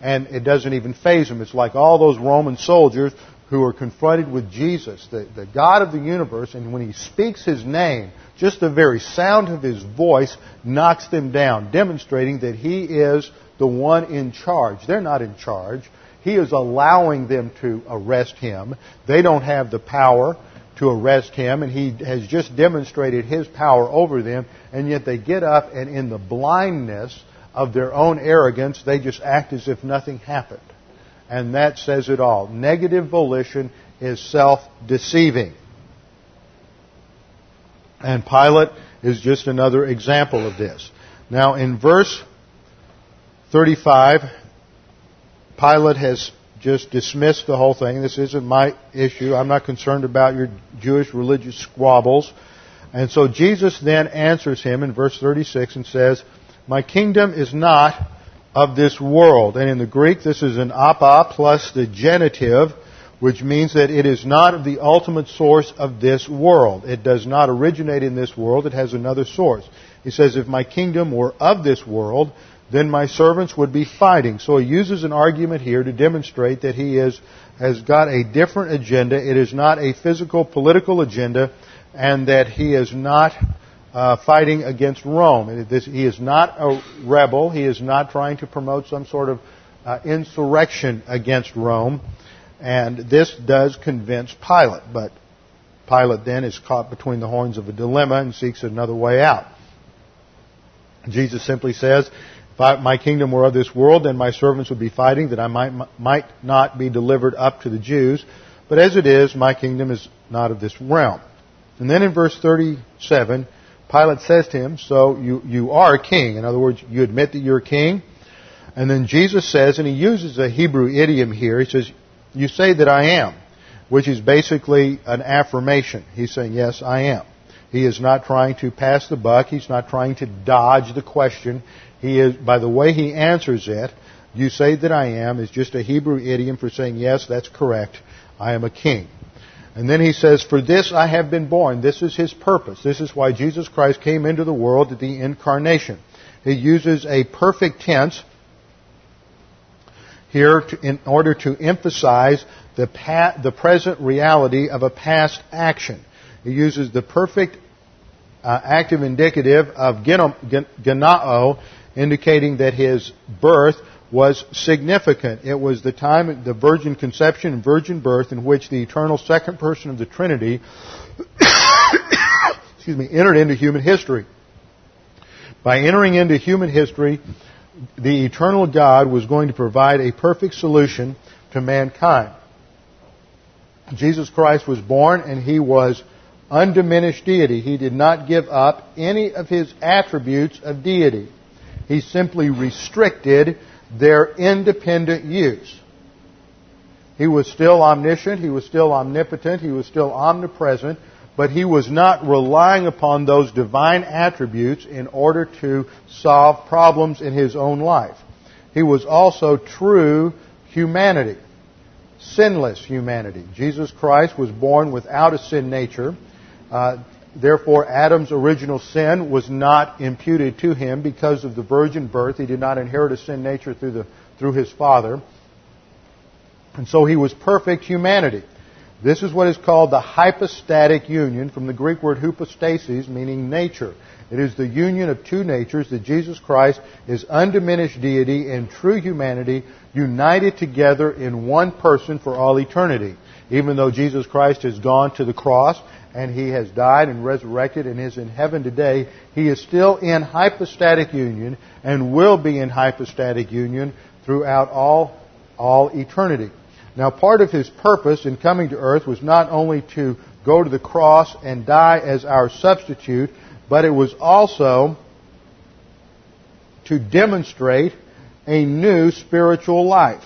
and it doesn't even faze them. It's like all those Roman soldiers who are confronted with Jesus, the, the God of the universe, and when he speaks his name, just the very sound of his voice knocks them down, demonstrating that he is the one in charge. They're not in charge. He is allowing them to arrest him. They don't have the power to arrest him, and he has just demonstrated his power over them, and yet they get up and in the blindness of their own arrogance, they just act as if nothing happened. And that says it all. Negative volition is self-deceiving. And Pilate is just another example of this. Now in verse 35, Pilate has just dismissed the whole thing. This isn't my issue. I'm not concerned about your Jewish religious squabbles. And so Jesus then answers him in verse 36 and says, My kingdom is not of this world. And in the Greek, this is an apo plus the genitive, which means that it is not the ultimate source of this world. It does not originate in this world. It has another source. He says, If my kingdom were of this world, then my servants would be fighting. So he uses an argument here to demonstrate that he is, has got a different agenda. It is not a physical political agenda and that he is not uh, fighting against Rome. He is not a rebel. He is not trying to promote some sort of uh, insurrection against Rome. And this does convince Pilate. But Pilate then is caught between the horns of a dilemma and seeks another way out. Jesus simply says, my kingdom were of this world, then my servants would be fighting that I might, might not be delivered up to the Jews. But as it is, my kingdom is not of this realm. And then in verse 37, Pilate says to him, so you, you are a king. In other words, you admit that you're a king. And then Jesus says, and he uses a Hebrew idiom here, he says, you say that I am, which is basically an affirmation. He's saying, yes, I am. He is not trying to pass the buck. He's not trying to dodge the question. He is, by the way he answers it, you say that I am is just a Hebrew idiom for saying, yes, that's correct. I am a king. And then he says, For this I have been born. This is his purpose. This is why Jesus Christ came into the world at the incarnation. He uses a perfect tense here to, in order to emphasize the, pa- the present reality of a past action. He uses the perfect uh, active indicative of gennao, indicating that his birth was significant. It was the time, the virgin conception and virgin birth in which the eternal second person of the Trinity, excuse me, entered into human history. By entering into human history, the eternal God was going to provide a perfect solution to mankind. Jesus Christ was born and he was undiminished deity. He did not give up any of his attributes of deity. He simply restricted their independent use. He was still omniscient, he was still omnipotent, he was still omnipresent, but he was not relying upon those divine attributes in order to solve problems in his own life. He was also true humanity, sinless humanity. Jesus Christ was born without a sin nature. Uh, Therefore, Adam's original sin was not imputed to him because of the virgin birth. He did not inherit a sin nature through, the, through his father. And so he was perfect humanity. This is what is called the hypostatic union from the Greek word hypostasis, meaning nature. It is the union of two natures that Jesus Christ is undiminished deity and true humanity united together in one person for all eternity. Even though Jesus Christ has gone to the cross and he has died and resurrected and is in heaven today, he is still in hypostatic union and will be in hypostatic union throughout all, all eternity. Now, part of his purpose in coming to earth was not only to go to the cross and die as our substitute, but it was also to demonstrate a new spiritual life.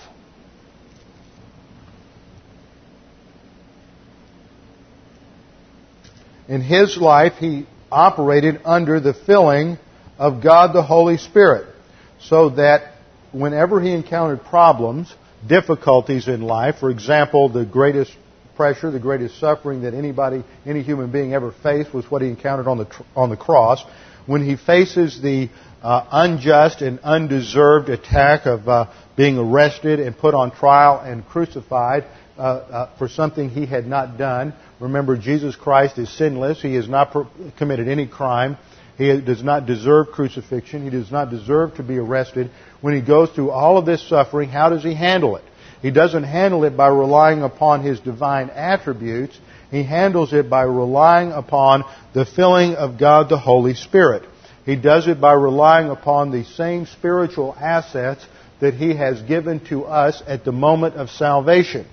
In his life, he operated under the filling of God the Holy Spirit. So that whenever he encountered problems, difficulties in life, for example, the greatest pressure, the greatest suffering that anybody, any human being ever faced was what he encountered on the, on the cross. When he faces the uh, unjust and undeserved attack of uh, being arrested and put on trial and crucified uh, uh for something he had not done, Remember, Jesus Christ is sinless. He has not committed any crime. He does not deserve crucifixion. He does not deserve to be arrested. When he goes through all of this suffering, how does he handle it? He doesn't handle it by relying upon his divine attributes. He handles it by relying upon the filling of God the Holy Spirit. He does it by relying upon the same spiritual assets that he has given to us at the moment of salvation.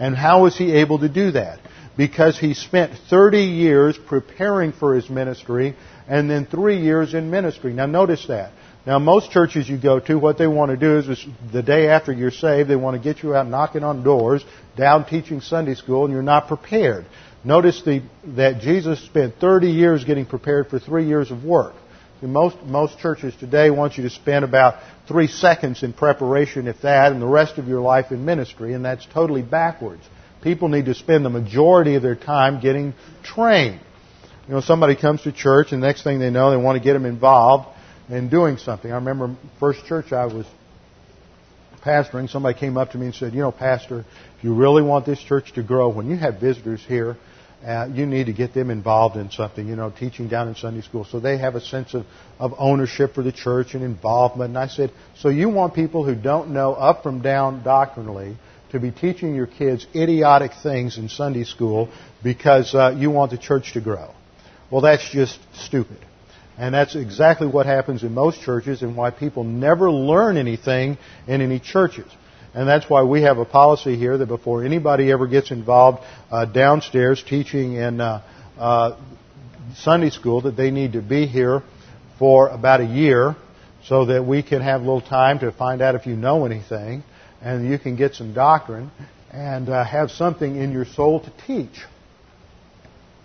And how was he able to do that? because he spent 30 years preparing for his ministry and then three years in ministry. Now notice that. Now most churches you go to, what they want to do is, is the day after you're saved, they want to get you out knocking on doors, down teaching Sunday school, and you're not prepared. Notice the, that Jesus spent 30 years getting prepared for three years of work. Most, most churches today want you to spend about three seconds in preparation, if that, and the rest of your life in ministry, and that's totally backwards. People need to spend the majority of their time getting trained. You know, somebody comes to church and the next thing they know, they want to get them involved in doing something. I remember first church I was pastoring, somebody came up to me and said, you know, pastor, if you really want this church to grow, when you have visitors here, uh, you need to get them involved in something, you know, teaching down in Sunday school. So they have a sense of, of ownership for the church and involvement. And I said, so you want people who don't know up from down doctrinally to be teaching your kids idiotic things in Sunday school because uh, you want the church to grow. Well, that's just stupid. And that's exactly what happens in most churches and why people never learn anything in any churches. And that's why we have a policy here that before anybody ever gets involved uh, downstairs teaching in uh, uh, Sunday school, that they need to be here for about a year so that we can have a little time to find out if you know anything and you can get some doctrine and uh, have something in your soul to teach.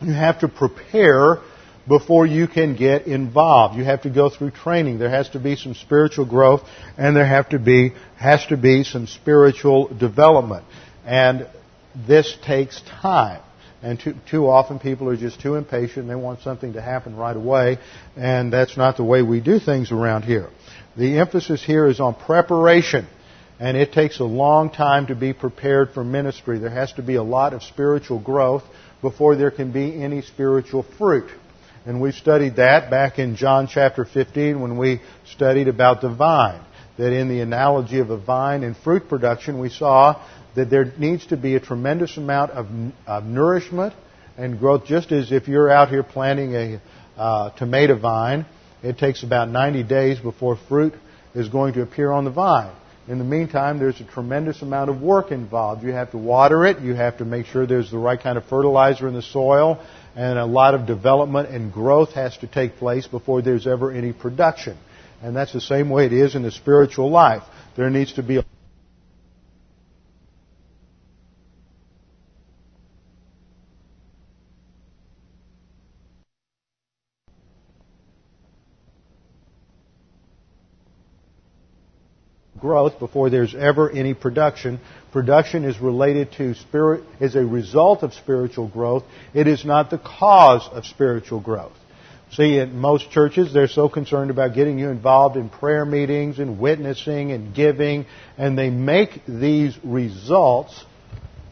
You have to prepare before you can get involved. You have to go through training. There has to be some spiritual growth and there have to be, has to be some spiritual development. And this takes time. And too, too often people are just too impatient. They want something to happen right away. And that's not the way we do things around here. The emphasis here is on preparation. And it takes a long time to be prepared for ministry. There has to be a lot of spiritual growth before there can be any spiritual fruit. And we studied that back in John chapter 15 when we studied about the vine. That in the analogy of a vine and fruit production, we saw that there needs to be a tremendous amount of, of nourishment and growth, just as if you're out here planting a uh, tomato vine, it takes about 90 days before fruit is going to appear on the vine. In the meantime, there's a tremendous amount of work involved. You have to water it, you have to make sure there's the right kind of fertilizer in the soil, and a lot of development and growth has to take place before there's ever any production. And that's the same way it is in the spiritual life. There needs to be a growth before there's ever any production. Production is related to spirit, is a result of spiritual growth. It is not the cause of spiritual growth. See, in most churches, they're so concerned about getting you involved in prayer meetings and witnessing and giving, and they make these results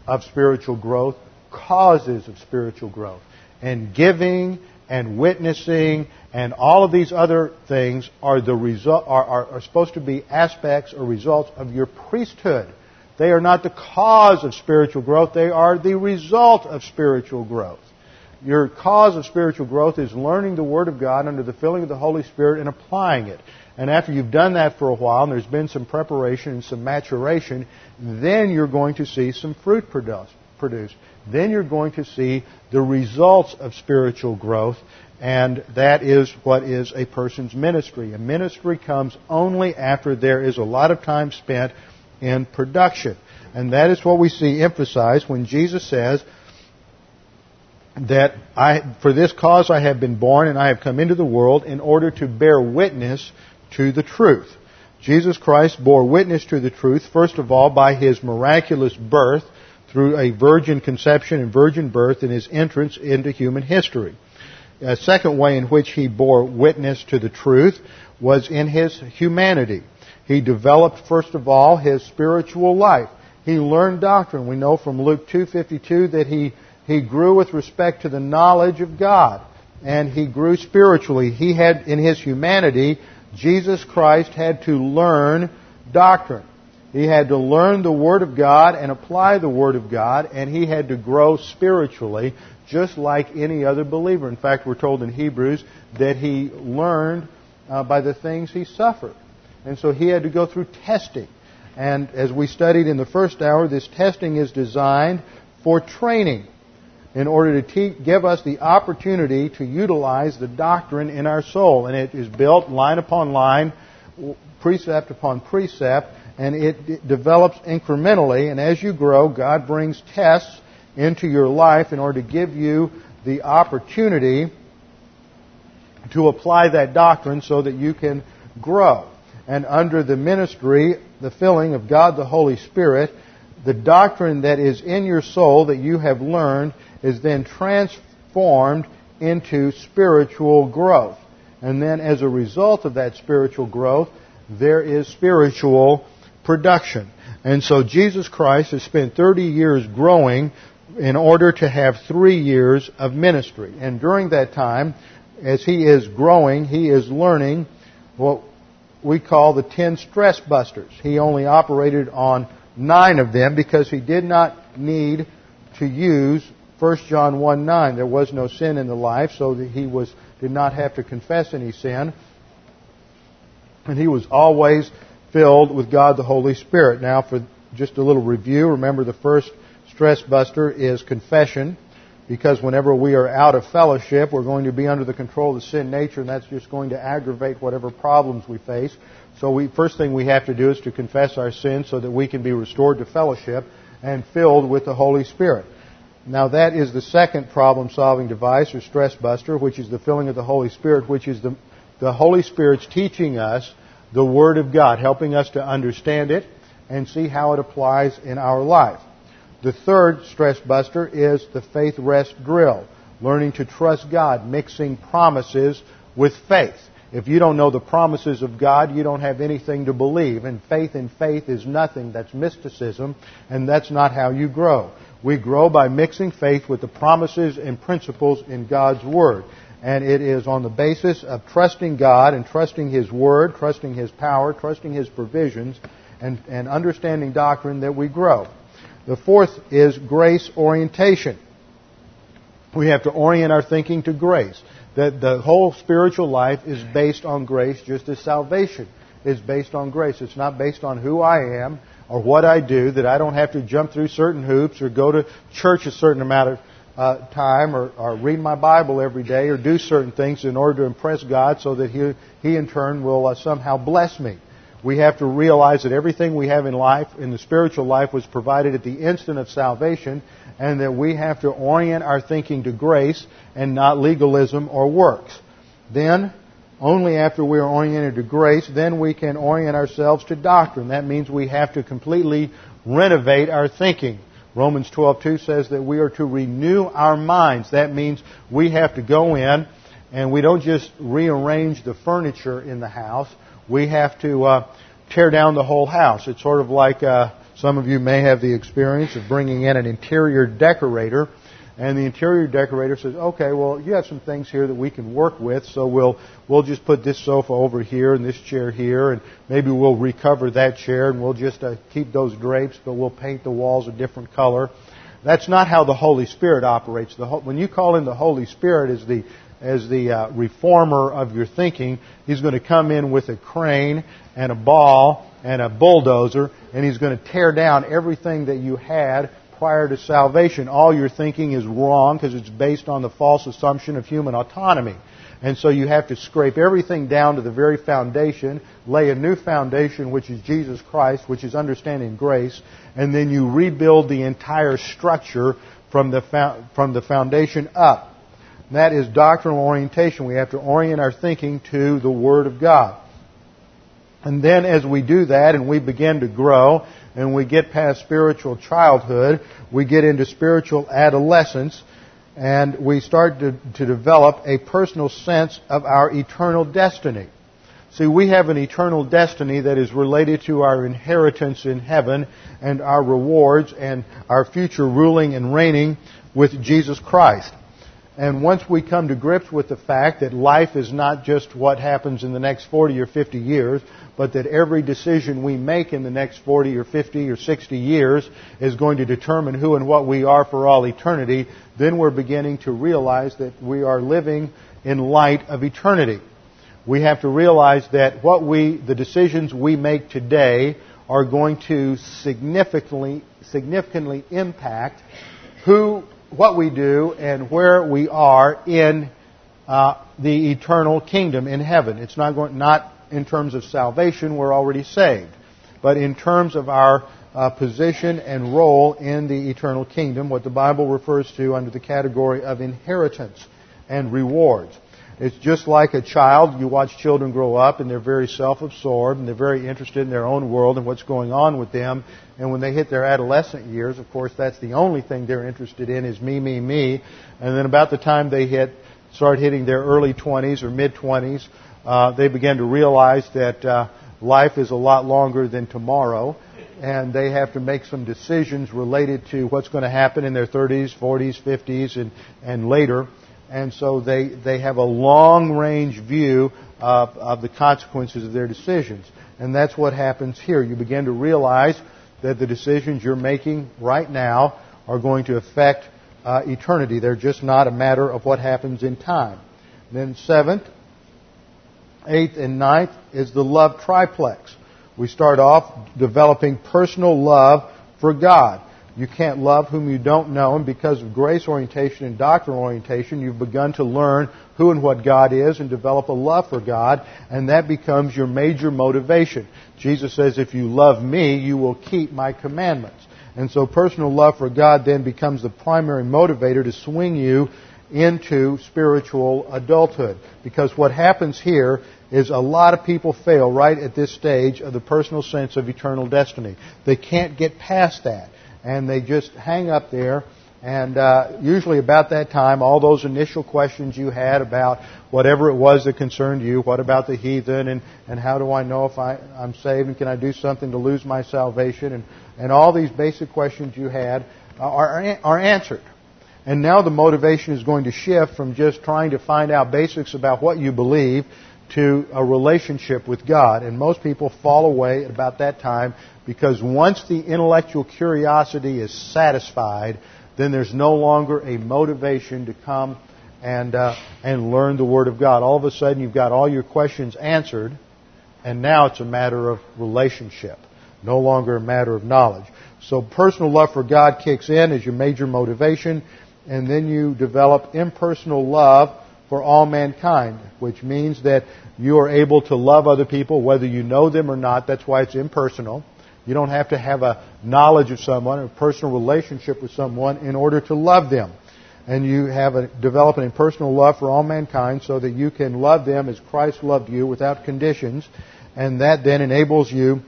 of spiritual growth causes of spiritual growth. And giving and witnessing and all of these other things are the result are, are, are, supposed to be aspects or results of your priesthood. They are not the cause of spiritual growth, they are the result of spiritual growth. Your cause of spiritual growth is learning the Word of God under the filling of the Holy Spirit and applying it. And after you've done that for a while and there's been some preparation and some maturation, then you're going to see some fruit produced. Then you're going to see the results of spiritual growth, and that is what is a person's ministry. A ministry comes only after there is a lot of time spent in production. And that is what we see emphasized when Jesus says, that I, for this cause I have been born and I have come into the world in order to bear witness to the truth. Jesus Christ bore witness to the truth, first of all, by his miraculous birth, through a virgin conception and virgin birth and his entrance into human history. A second way in which he bore witness to the truth was in his humanity. He developed, first of all, his spiritual life. He learned doctrine. We know from Luke 2.52 that he, he grew with respect to the knowledge of God. And he grew spiritually. He had, in his humanity, Jesus Christ had to learn doctrine. He had to learn the Word of God and apply the Word of God, and he had to grow spiritually just like any other believer. In fact, we're told in Hebrews that he learned uh, by the things he suffered. And so he had to go through testing. And as we studied in the first hour, this testing is designed for training in order to te- give us the opportunity to utilize the doctrine in our soul. And it is built line upon line, precept upon precept, and it develops incrementally. And as you grow, God brings tests into your life in order to give you the opportunity to apply that doctrine so that you can grow. And under the ministry, the filling of God the Holy Spirit, the doctrine that is in your soul that you have learned is then transformed into spiritual growth. And then as a result of that spiritual growth, there is spiritual production. And so Jesus Christ has spent 30 years growing in order to have three years of ministry. And during that time, as he is growing, he is learning what we call the 10 stress busters. He only operated on nine of them because he did not need to use 1 John 1 9. There was no sin in the life, so that he was, did not have to confess any sin. And he was always filled with God the Holy Spirit. Now, for just a little review, remember the first stress buster is confession, because whenever we are out of fellowship, we're going to be under the control of the sin nature, and that's just going to aggravate whatever problems we face. So, we, first thing we have to do is to confess our sins so that we can be restored to fellowship and filled with the Holy Spirit. Now that is the second problem solving device or stress buster, which is the filling of the Holy Spirit, which is the, the Holy Spirit's teaching us the Word of God, helping us to understand it and see how it applies in our life. The third stress buster is the faith rest drill, learning to trust God, mixing promises with faith. If you don't know the promises of God, you don't have anything to believe. And faith in faith is nothing. That's mysticism, and that's not how you grow. We grow by mixing faith with the promises and principles in God's Word. And it is on the basis of trusting God and trusting His Word, trusting His power, trusting His provisions, and, and understanding doctrine that we grow. The fourth is grace orientation. We have to orient our thinking to grace that the whole spiritual life is based on grace, just as salvation is based on grace. It's not based on who I am or what I do, that I don't have to jump through certain hoops or go to church a certain amount of uh, time or, or read my Bible every day or do certain things in order to impress God so that He, he in turn will uh, somehow bless me. We have to realize that everything we have in life, in the spiritual life, was provided at the instant of salvation and that we have to orient our thinking to grace and not legalism or works. Then, only after we are oriented to grace, then we can orient ourselves to doctrine. That means we have to completely renovate our thinking. Romans 12:2 says that we are to renew our minds. That means we have to go in and we don't just rearrange the furniture in the house. We have to uh, tear down the whole house. It's sort of like uh, some of you may have the experience of bringing in an interior decorator, and the interior decorator says, "Okay, well, you have some things here that we can work with, so we'll we'll just put this sofa over here and this chair here, and maybe we'll recover that chair, and we'll just uh, keep those drapes, but we'll paint the walls a different color." That's not how the Holy Spirit operates. The, when you call in the Holy Spirit as the as the uh, reformer of your thinking, he's going to come in with a crane and a ball and a bulldozer, and he's going to tear down everything that you had prior to salvation. All your thinking is wrong because it's based on the false assumption of human autonomy. And so you have to scrape everything down to the very foundation, lay a new foundation, which is Jesus Christ, which is understanding grace, and then you rebuild the entire structure from the, from the foundation up. And that is doctrinal orientation. We have to orient our thinking to the Word of God. And then as we do that and we begin to grow and we get past spiritual childhood, we get into spiritual adolescence and we start to, to develop a personal sense of our eternal destiny. See, we have an eternal destiny that is related to our inheritance in heaven and our rewards and our future ruling and reigning with Jesus Christ. And once we come to grips with the fact that life is not just what happens in the next 40 or 50 years, but that every decision we make in the next 40 or 50 or 60 years is going to determine who and what we are for all eternity, then we're beginning to realize that we are living in light of eternity. We have to realize that what we, the decisions we make today are going to significantly, significantly impact who what we do and where we are in uh, the eternal kingdom in heaven. It's not going, not in terms of salvation, we're already saved, but in terms of our uh, position and role in the eternal kingdom, what the Bible refers to under the category of inheritance and rewards. It's just like a child. You watch children grow up and they're very self-absorbed and they're very interested in their own world and what's going on with them. And when they hit their adolescent years, of course, that's the only thing they're interested in is me, me, me. And then about the time they hit, start hitting their early 20s or mid 20s, uh, they begin to realize that uh, life is a lot longer than tomorrow and they have to make some decisions related to what's going to happen in their 30s, 40s, 50s, and, and later and so they, they have a long range view of, of the consequences of their decisions. And that's what happens here. You begin to realize that the decisions you're making right now are going to affect uh, eternity. They're just not a matter of what happens in time. Then seventh, eighth, and ninth is the love triplex. We start off developing personal love for God. You can't love whom you don't know, and because of grace orientation and doctrinal orientation, you've begun to learn who and what God is and develop a love for God, and that becomes your major motivation. Jesus says, if you love me, you will keep my commandments. And so personal love for God then becomes the primary motivator to swing you into spiritual adulthood. Because what happens here is a lot of people fail right at this stage of the personal sense of eternal destiny. They can't get past that. And they just hang up there and uh, usually about that time, all those initial questions you had about whatever it was that concerned you, what about the heathen, and, and how do I know if I, I'm saved, and can I do something to lose my salvation, and, and all these basic questions you had are, are answered. And now the motivation is going to shift from just trying to find out basics about what you believe to a relationship with God. And most people fall away at about that time because once the intellectual curiosity is satisfied, then there's no longer a motivation to come and, uh, and learn the Word of God. All of a sudden, you've got all your questions answered, and now it's a matter of relationship, no longer a matter of knowledge. So personal love for God kicks in as your major motivation, and then you develop impersonal love for all mankind, which means that you are able to love other people whether you know them or not. That's why it's impersonal. You don't have to have a knowledge of someone, a personal relationship with someone in order to love them. And you have a, develop an impersonal love for all mankind so that you can love them as Christ loved you without conditions. And that then enables you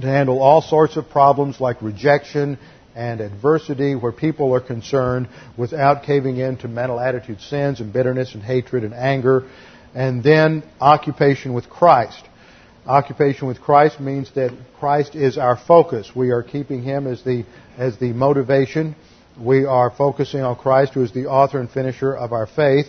to handle all sorts of problems like rejection and adversity where people are concerned without caving in to mental attitude sins and bitterness and hatred and anger. And then occupation with Christ Occupation with Christ means that Christ is our focus. We are keeping Him as the, as the motivation. We are focusing on Christ, who is the author and finisher of our faith.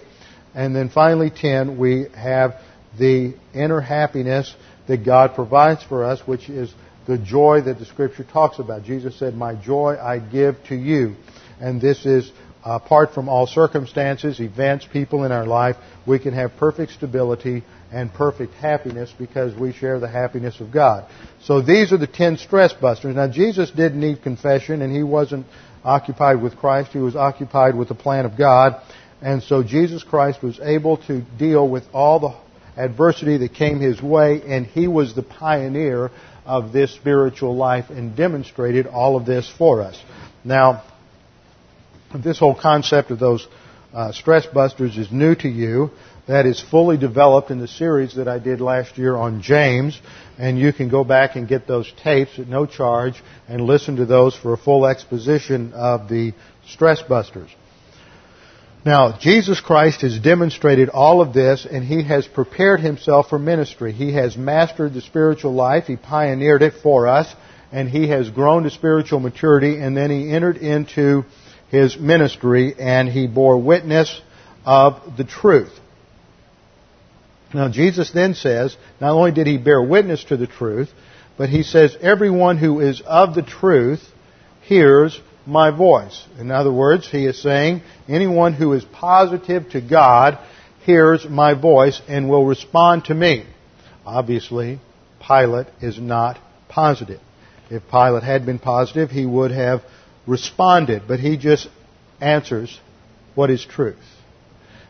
And then finally, 10, we have the inner happiness that God provides for us, which is the joy that the Scripture talks about. Jesus said, My joy I give to you. And this is apart from all circumstances, events, people in our life, we can have perfect stability and perfect happiness because we share the happiness of God. So these are the ten stress busters. Now Jesus didn't need confession and he wasn't occupied with Christ, he was occupied with the plan of God. And so Jesus Christ was able to deal with all the adversity that came his way and he was the pioneer of this spiritual life and demonstrated all of this for us. Now, this whole concept of those uh, stress busters is new to you. That is fully developed in the series that I did last year on James, and you can go back and get those tapes at no charge and listen to those for a full exposition of the stress busters. Now, Jesus Christ has demonstrated all of this and He has prepared Himself for ministry. He has mastered the spiritual life. He pioneered it for us and He has grown to spiritual maturity and then He entered into his ministry and he bore witness of the truth. Now Jesus then says, not only did he bear witness to the truth, but he says, everyone who is of the truth hears my voice. In other words, he is saying, anyone who is positive to God hears my voice and will respond to me. Obviously, Pilate is not positive. If Pilate had been positive, he would have responded, but he just answers what is truth.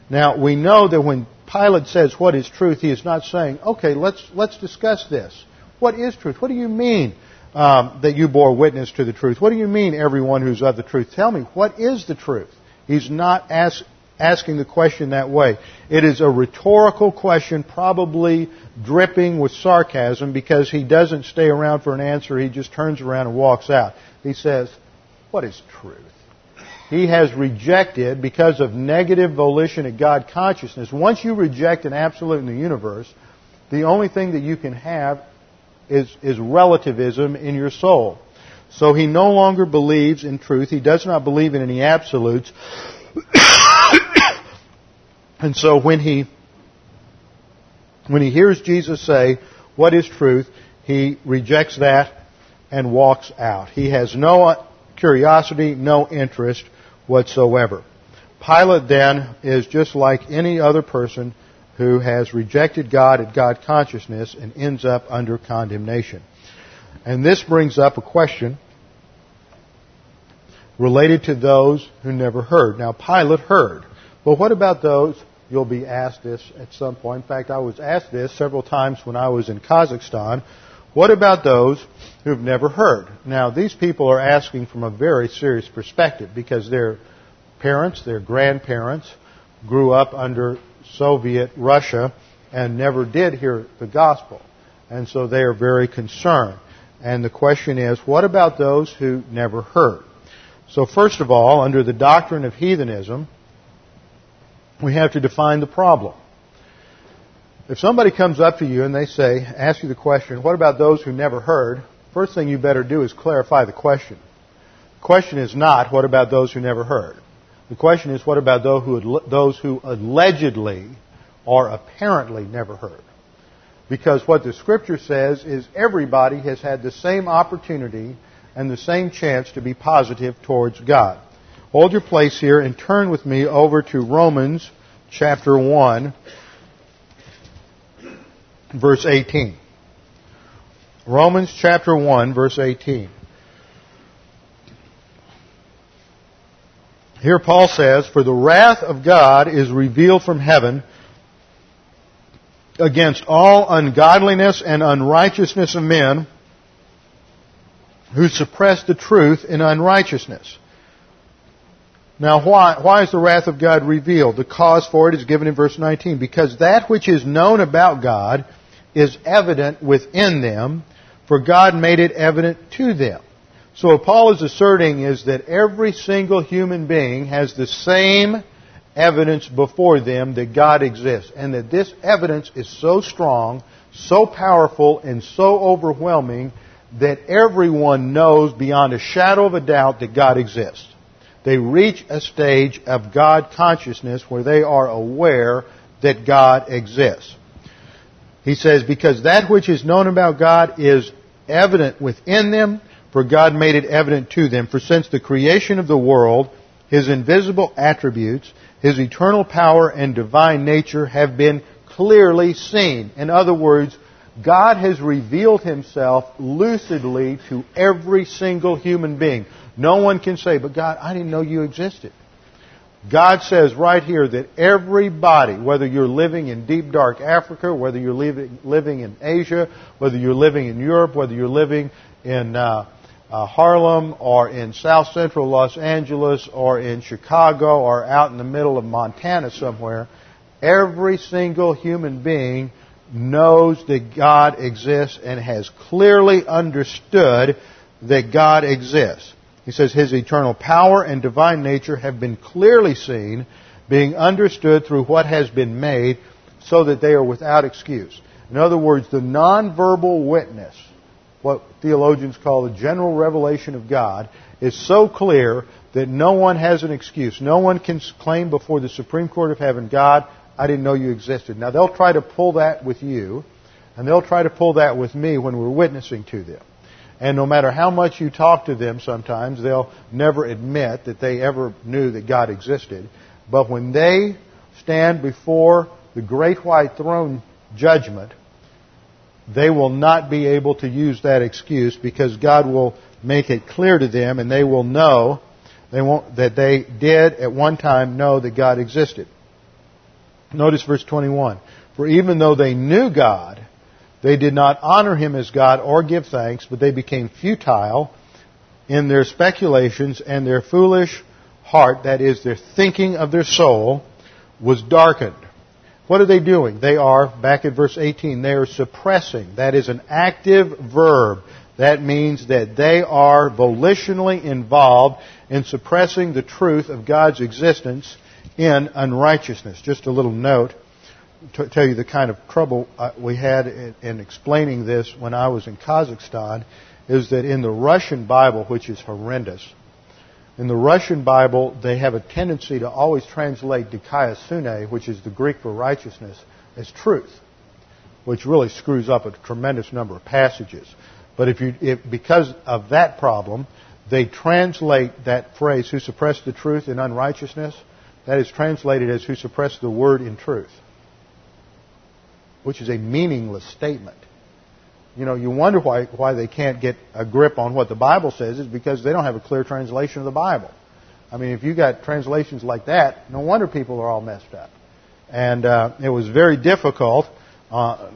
Now, we know that when Pilate says what is truth, he is not saying, okay, let's, let's discuss this. What is truth? What do you mean um, that you bore witness to the truth? What do you mean, everyone who's of the truth? Tell me, what is the truth? He's not ask, asking the question that way. It is a rhetorical question, probably dripping with sarcasm, because he doesn't stay around for an answer. He just turns around and walks out. He says, what is truth? He has rejected, because of negative volition of God consciousness, once you reject an absolute in the universe, the only thing that you can have is, is relativism in your soul. So he no longer believes in truth. He does not believe in any absolutes. and so when he when he hears Jesus say, "What is truth?" he rejects that and walks out. He has no curiosity, no interest whatsoever. Pilate then is just like any other person who has rejected God and God consciousness and ends up under condemnation. And this brings up a question related to those who never heard. Now, Pilate heard. But what about those? You'll be asked this at some point. In fact, I was asked this several times when I was in Kazakhstan What about those who've never heard? Now, these people are asking from a very serious perspective because their parents, their grandparents, grew up under Soviet Russia and never did hear the gospel. And so they are very concerned. And the question is, what about those who never heard? So first of all, under the doctrine of heathenism, we have to define the problem. If somebody comes up to you and they say, ask you the question, what about those who never heard? First thing you better do is clarify the question. The question is not, what about those who never heard? The question is, what about those who, allegedly or apparently never heard? Because what the scripture says is everybody has had the same opportunity and the same chance to be positive towards God. Hold your place here and turn with me over to Romans chapter 1, verse 18. Romans chapter 1, verse 18. Here Paul says, For the wrath of God is revealed from heaven against all ungodliness and unrighteousness of men who suppress the truth in unrighteousness. Now, why, why is the wrath of God revealed? The cause for it is given in verse 19. Because that which is known about God is evident within them, for God made it evident to them. So what Paul is asserting is that every single human being has the same evidence before them that God exists. And that this evidence is so strong, so powerful, and so overwhelming that everyone knows beyond a shadow of a doubt that God exists. They reach a stage of God consciousness where they are aware that God exists. He says, because that which is known about God is evident within them, for God made it evident to them. For since the creation of the world, His invisible attributes, His eternal power and divine nature have been clearly seen. In other words, God has revealed Himself lucidly to every single human being. No one can say, but God, I didn't know you existed. God says right here that everybody, whether you're living in deep dark Africa, whether you're living, in Asia, whether you're living in Europe, whether you're living in uh, uh, Harlem or in South Central Los Angeles or in Chicago or out in the middle of Montana somewhere, every single human being knows that God exists and has clearly understood that God exists. He says, His eternal power and divine nature have been clearly seen, being understood through what has been made, so that they are without excuse. In other words, the nonverbal witness, what theologians call the general revelation of God, is so clear that no one has an excuse. No one can claim before the Supreme Court of Heaven, God, I didn't know you existed. Now they'll try to pull that with you, and they'll try to pull that with me when we're witnessing to them. And no matter how much you talk to them sometimes, they'll never admit that they ever knew that God existed. But when they stand before the great white throne judgment, they will not be able to use that excuse because God will make it clear to them and they will know they won't, that they did at one time know that God existed. Notice verse 21. For even though they knew God, they did not honor him as God or give thanks, but they became futile in their speculations, and their foolish heart, that is, their thinking of their soul, was darkened. What are they doing? They are, back at verse 18, they are suppressing. That is an active verb. That means that they are volitionally involved in suppressing the truth of God's existence in unrighteousness. Just a little note to tell you the kind of trouble uh, we had in, in explaining this when I was in Kazakhstan is that in the Russian Bible, which is horrendous, in the Russian Bible, they have a tendency to always translate dikaiosune, which is the Greek for righteousness, as truth, which really screws up a tremendous number of passages. But if you, if, because of that problem, they translate that phrase, who suppressed the truth in unrighteousness, that is translated as who suppressed the word in truth which is a meaningless statement. You know, you wonder why, why they can't get a grip on what the Bible says is because they don't have a clear translation of the Bible. I mean, if you got translations like that, no wonder people are all messed up. And uh, it was very difficult uh,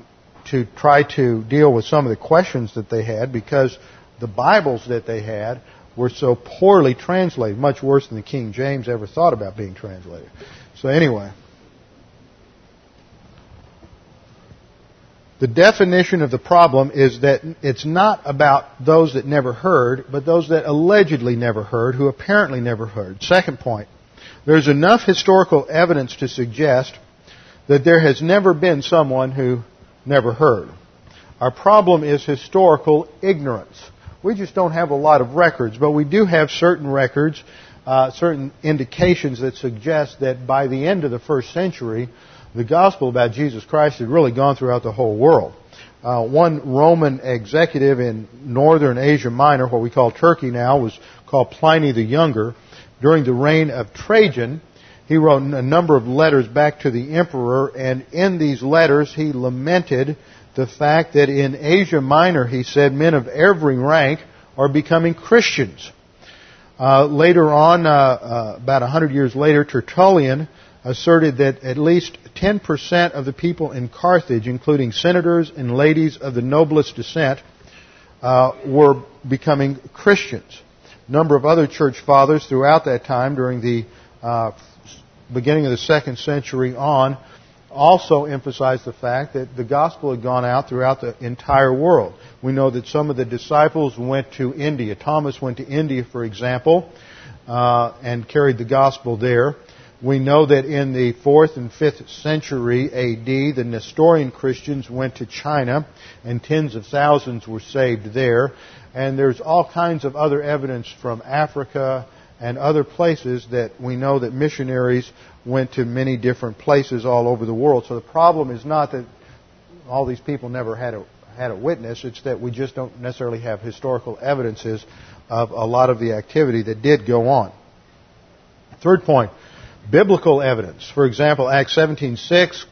to try to deal with some of the questions that they had because the Bibles that they had were so poorly translated, much worse than the King James ever thought about being translated. So anyway, the definition of the problem is that it's not about those that never heard, but those that allegedly never heard, who apparently never heard. Second point, there's enough historical evidence to suggest that there has never been someone who never heard. Our problem is historical ignorance. We just don't have a lot of records, but we do have certain records, uh, certain indications that suggest that by the end of the first century, the gospel about Jesus Christ had really gone throughout the whole world. Uh, one Roman executive in northern Asia Minor, what we call Turkey now, was called Pliny the Younger. During the reign of Trajan, he wrote a number of letters back to the emperor, and in these letters he lamented the fact that in Asia Minor, he said, men of every rank are becoming Christians. Uh, later on, uh, uh, about a hundred years later, Tertullian asserted that at least 10% of the people in Carthage, including senators and ladies of the noblest descent, uh, were becoming Christians. A number of other church fathers throughout that time, during the uh, beginning of the second century on, also emphasized the fact that the gospel had gone out throughout the entire world. We know that some of the disciples went to India. Thomas went to India, for example, uh, and carried the gospel there. We know that in the 4th and 5th century AD, the Nestorian Christians went to China, and tens of thousands were saved there. And there's all kinds of other evidence from Africa and other places that we know that missionaries went to many different places all over the world. So the problem is not that all these people never had a had a witness. It's that we just don't necessarily have historical evidences of a lot of the activity that did go on. Third point, biblical evidence. For example, Acts 17:6,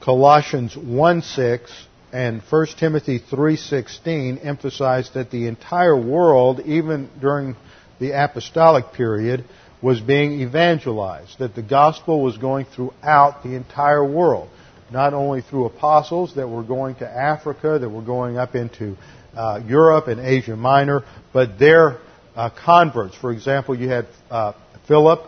Colossians 1:6, and 1 Timothy 3:16 emphasize that the entire world, even during the apostolic period was being evangelized, that the gospel was going throughout the entire world, not only through apostles that were going to Africa, that were going up into uh, Europe and Asia Minor, but their uh, converts. For example, you had uh, Philip,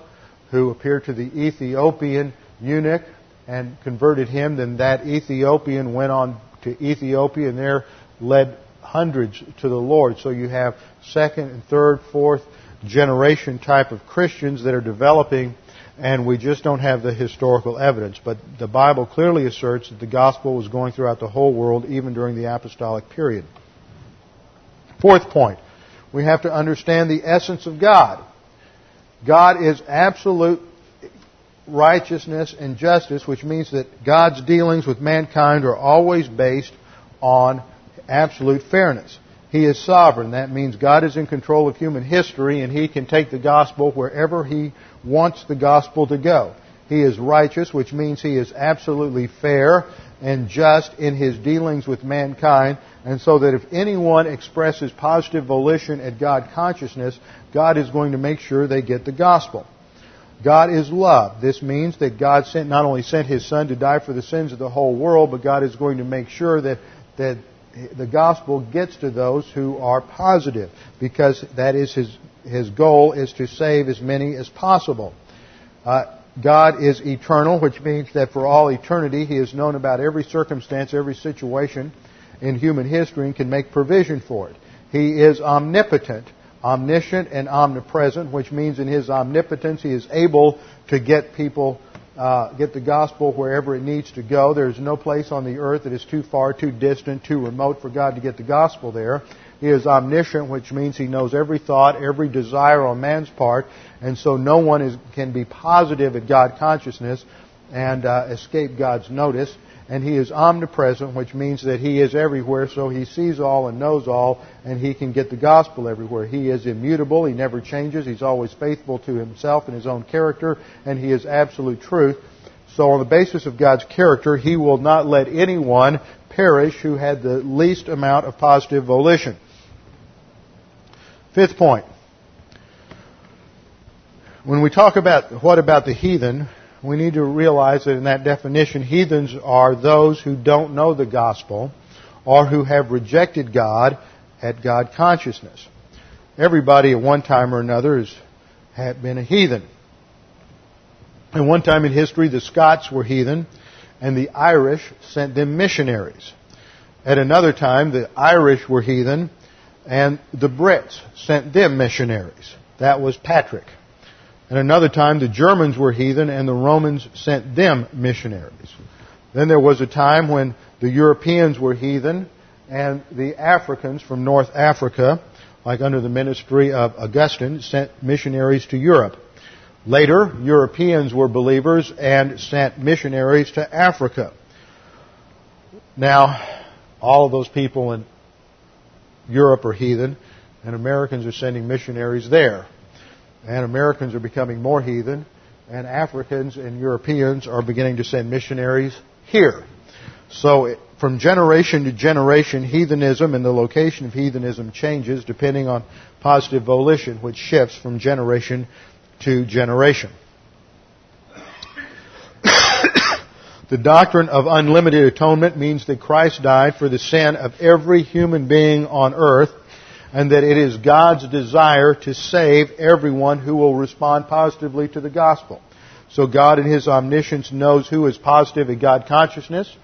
who appeared to the Ethiopian eunuch and converted him. Then that Ethiopian went on to Ethiopia and there led hundreds to the Lord. So you have second and third, fourth, generation type of Christians that are developing, and we just don't have the historical evidence. But the Bible clearly asserts that the gospel was going throughout the whole world, even during the apostolic period. Fourth point, we have to understand the essence of God. God is absolute righteousness and justice, which means that God's dealings with mankind are always based on absolute fairness. He is sovereign. That means God is in control of human history and He can take the gospel wherever He wants the gospel to go. He is righteous, which means He is absolutely fair and just in His dealings with mankind. And so that if anyone expresses positive volition at God consciousness, God is going to make sure they get the gospel. God is love. This means that God sent, not only sent His Son to die for the sins of the whole world, but God is going to make sure that, that the gospel gets to those who are positive because that is his, his goal is to save as many as possible. Uh, God is eternal, which means that for all eternity he has known about every circumstance, every situation in human history and can make provision for it. He is omnipotent, omniscient, and omnipresent, which means in his omnipotence he is able to get people uh, get the gospel wherever it needs to go. There's no place on the earth that is too far, too distant, too remote for God to get the gospel there. He is omniscient, which means he knows every thought, every desire on man's part, and so no one is, can be positive at God consciousness and uh, escape God's notice and he is omnipresent, which means that he is everywhere, so he sees all and knows all, and he can get the gospel everywhere. He is immutable, he never changes, he's always faithful to himself and his own character, and he is absolute truth. So on the basis of God's character, he will not let anyone perish who had the least amount of positive volition. Fifth point. When we talk about what about the heathen, we need to realize that in that definition, heathens are those who don't know the gospel or who have rejected God at God consciousness. Everybody at one time or another has been a heathen. At one time in history, the Scots were heathen, and the Irish sent them missionaries. At another time, the Irish were heathen, and the Brits sent them missionaries. That was Patrick. And another time, the Germans were heathen, and the Romans sent them missionaries. Then there was a time when the Europeans were heathen, and the Africans from North Africa, like under the ministry of Augustine, sent missionaries to Europe. Later, Europeans were believers and sent missionaries to Africa. Now, all of those people in Europe are heathen, and Americans are sending missionaries there. And Americans are becoming more heathen, and Africans and Europeans are beginning to send missionaries here. So, from generation to generation, heathenism and the location of heathenism changes depending on positive volition, which shifts from generation to generation. The doctrine of unlimited atonement means that Christ died for the sin of every human being on earth and that it is God's desire to save everyone who will respond positively to the gospel. So God in His omniscience knows who is positive in God consciousness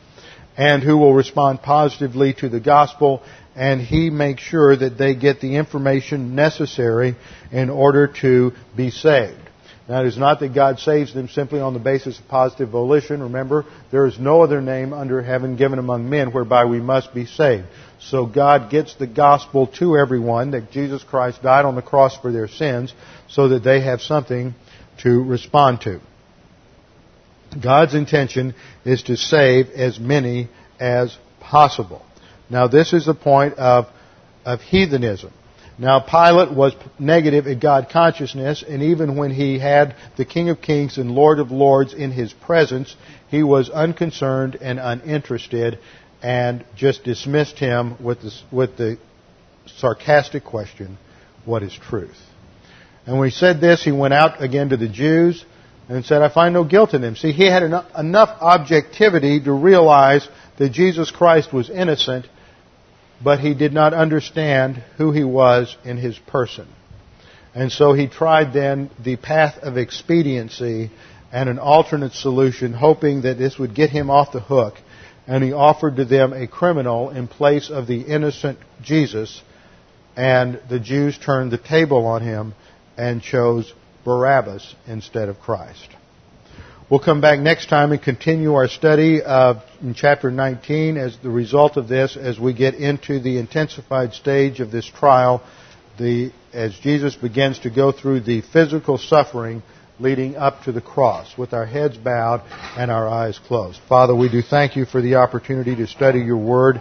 and who will respond positively to the gospel and he makes sure that they get the information necessary in order to be saved. Now, it is not that God saves them simply on the basis of positive volition. Remember, there is no other name under heaven given among men whereby we must be saved. So God gets the gospel to everyone that Jesus Christ died on the cross for their sins so that they have something to respond to. God's intention is to save as many as possible. Now, this is the point of, of heathenism. Now, Pilate was negative in God consciousness, and even when he had the King of Kings and Lord of Lords in his presence, he was unconcerned and uninterested and just dismissed him with the, with the sarcastic question, What is truth? And when he said this, he went out again to the Jews and said, I find no guilt in him. See, he had enough objectivity to realize that Jesus Christ was innocent but he did not understand who he was in his person. And so he tried then the path of expediency and an alternate solution, hoping that this would get him off the hook. And he offered to them a criminal in place of the innocent Jesus. And the Jews turned the table on him and chose Barabbas instead of Christ. We'll come back next time and continue our study of in chapter 19 as the result of this as we get into the intensified stage of this trial the, as Jesus begins to go through the physical suffering leading up to the cross with our heads bowed and our eyes closed. Father, we do thank you for the opportunity to study your word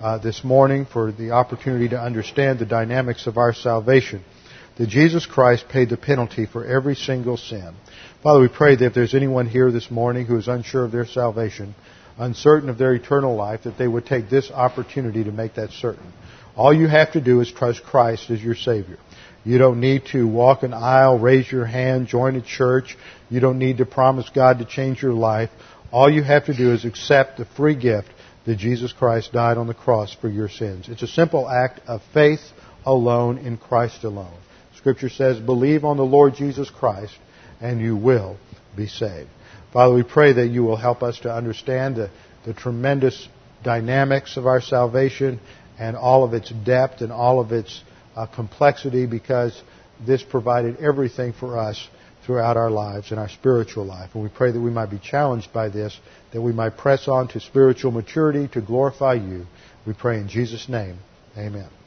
uh, this morning, for the opportunity to understand the dynamics of our salvation. That Jesus Christ paid the penalty for every single sin Father, we pray that if there's anyone here this morning who is unsure of their salvation, uncertain of their eternal life, that they would take this opportunity to make that certain. All you have to do is trust Christ as your Savior. You don't need to walk an aisle, raise your hand, join a church. You don't need to promise God to change your life. All you have to do is accept the free gift that Jesus Christ died on the cross for your sins. It's a simple act of faith alone in Christ alone. Scripture says, believe on the Lord Jesus Christ and you will be saved. Father, we pray that you will help us to understand the, the tremendous dynamics of our salvation and all of its depth and all of its uh, complexity because this provided everything for us throughout our lives and our spiritual life. And we pray that we might be challenged by this, that we might press on to spiritual maturity to glorify you. We pray in Jesus' name. Amen.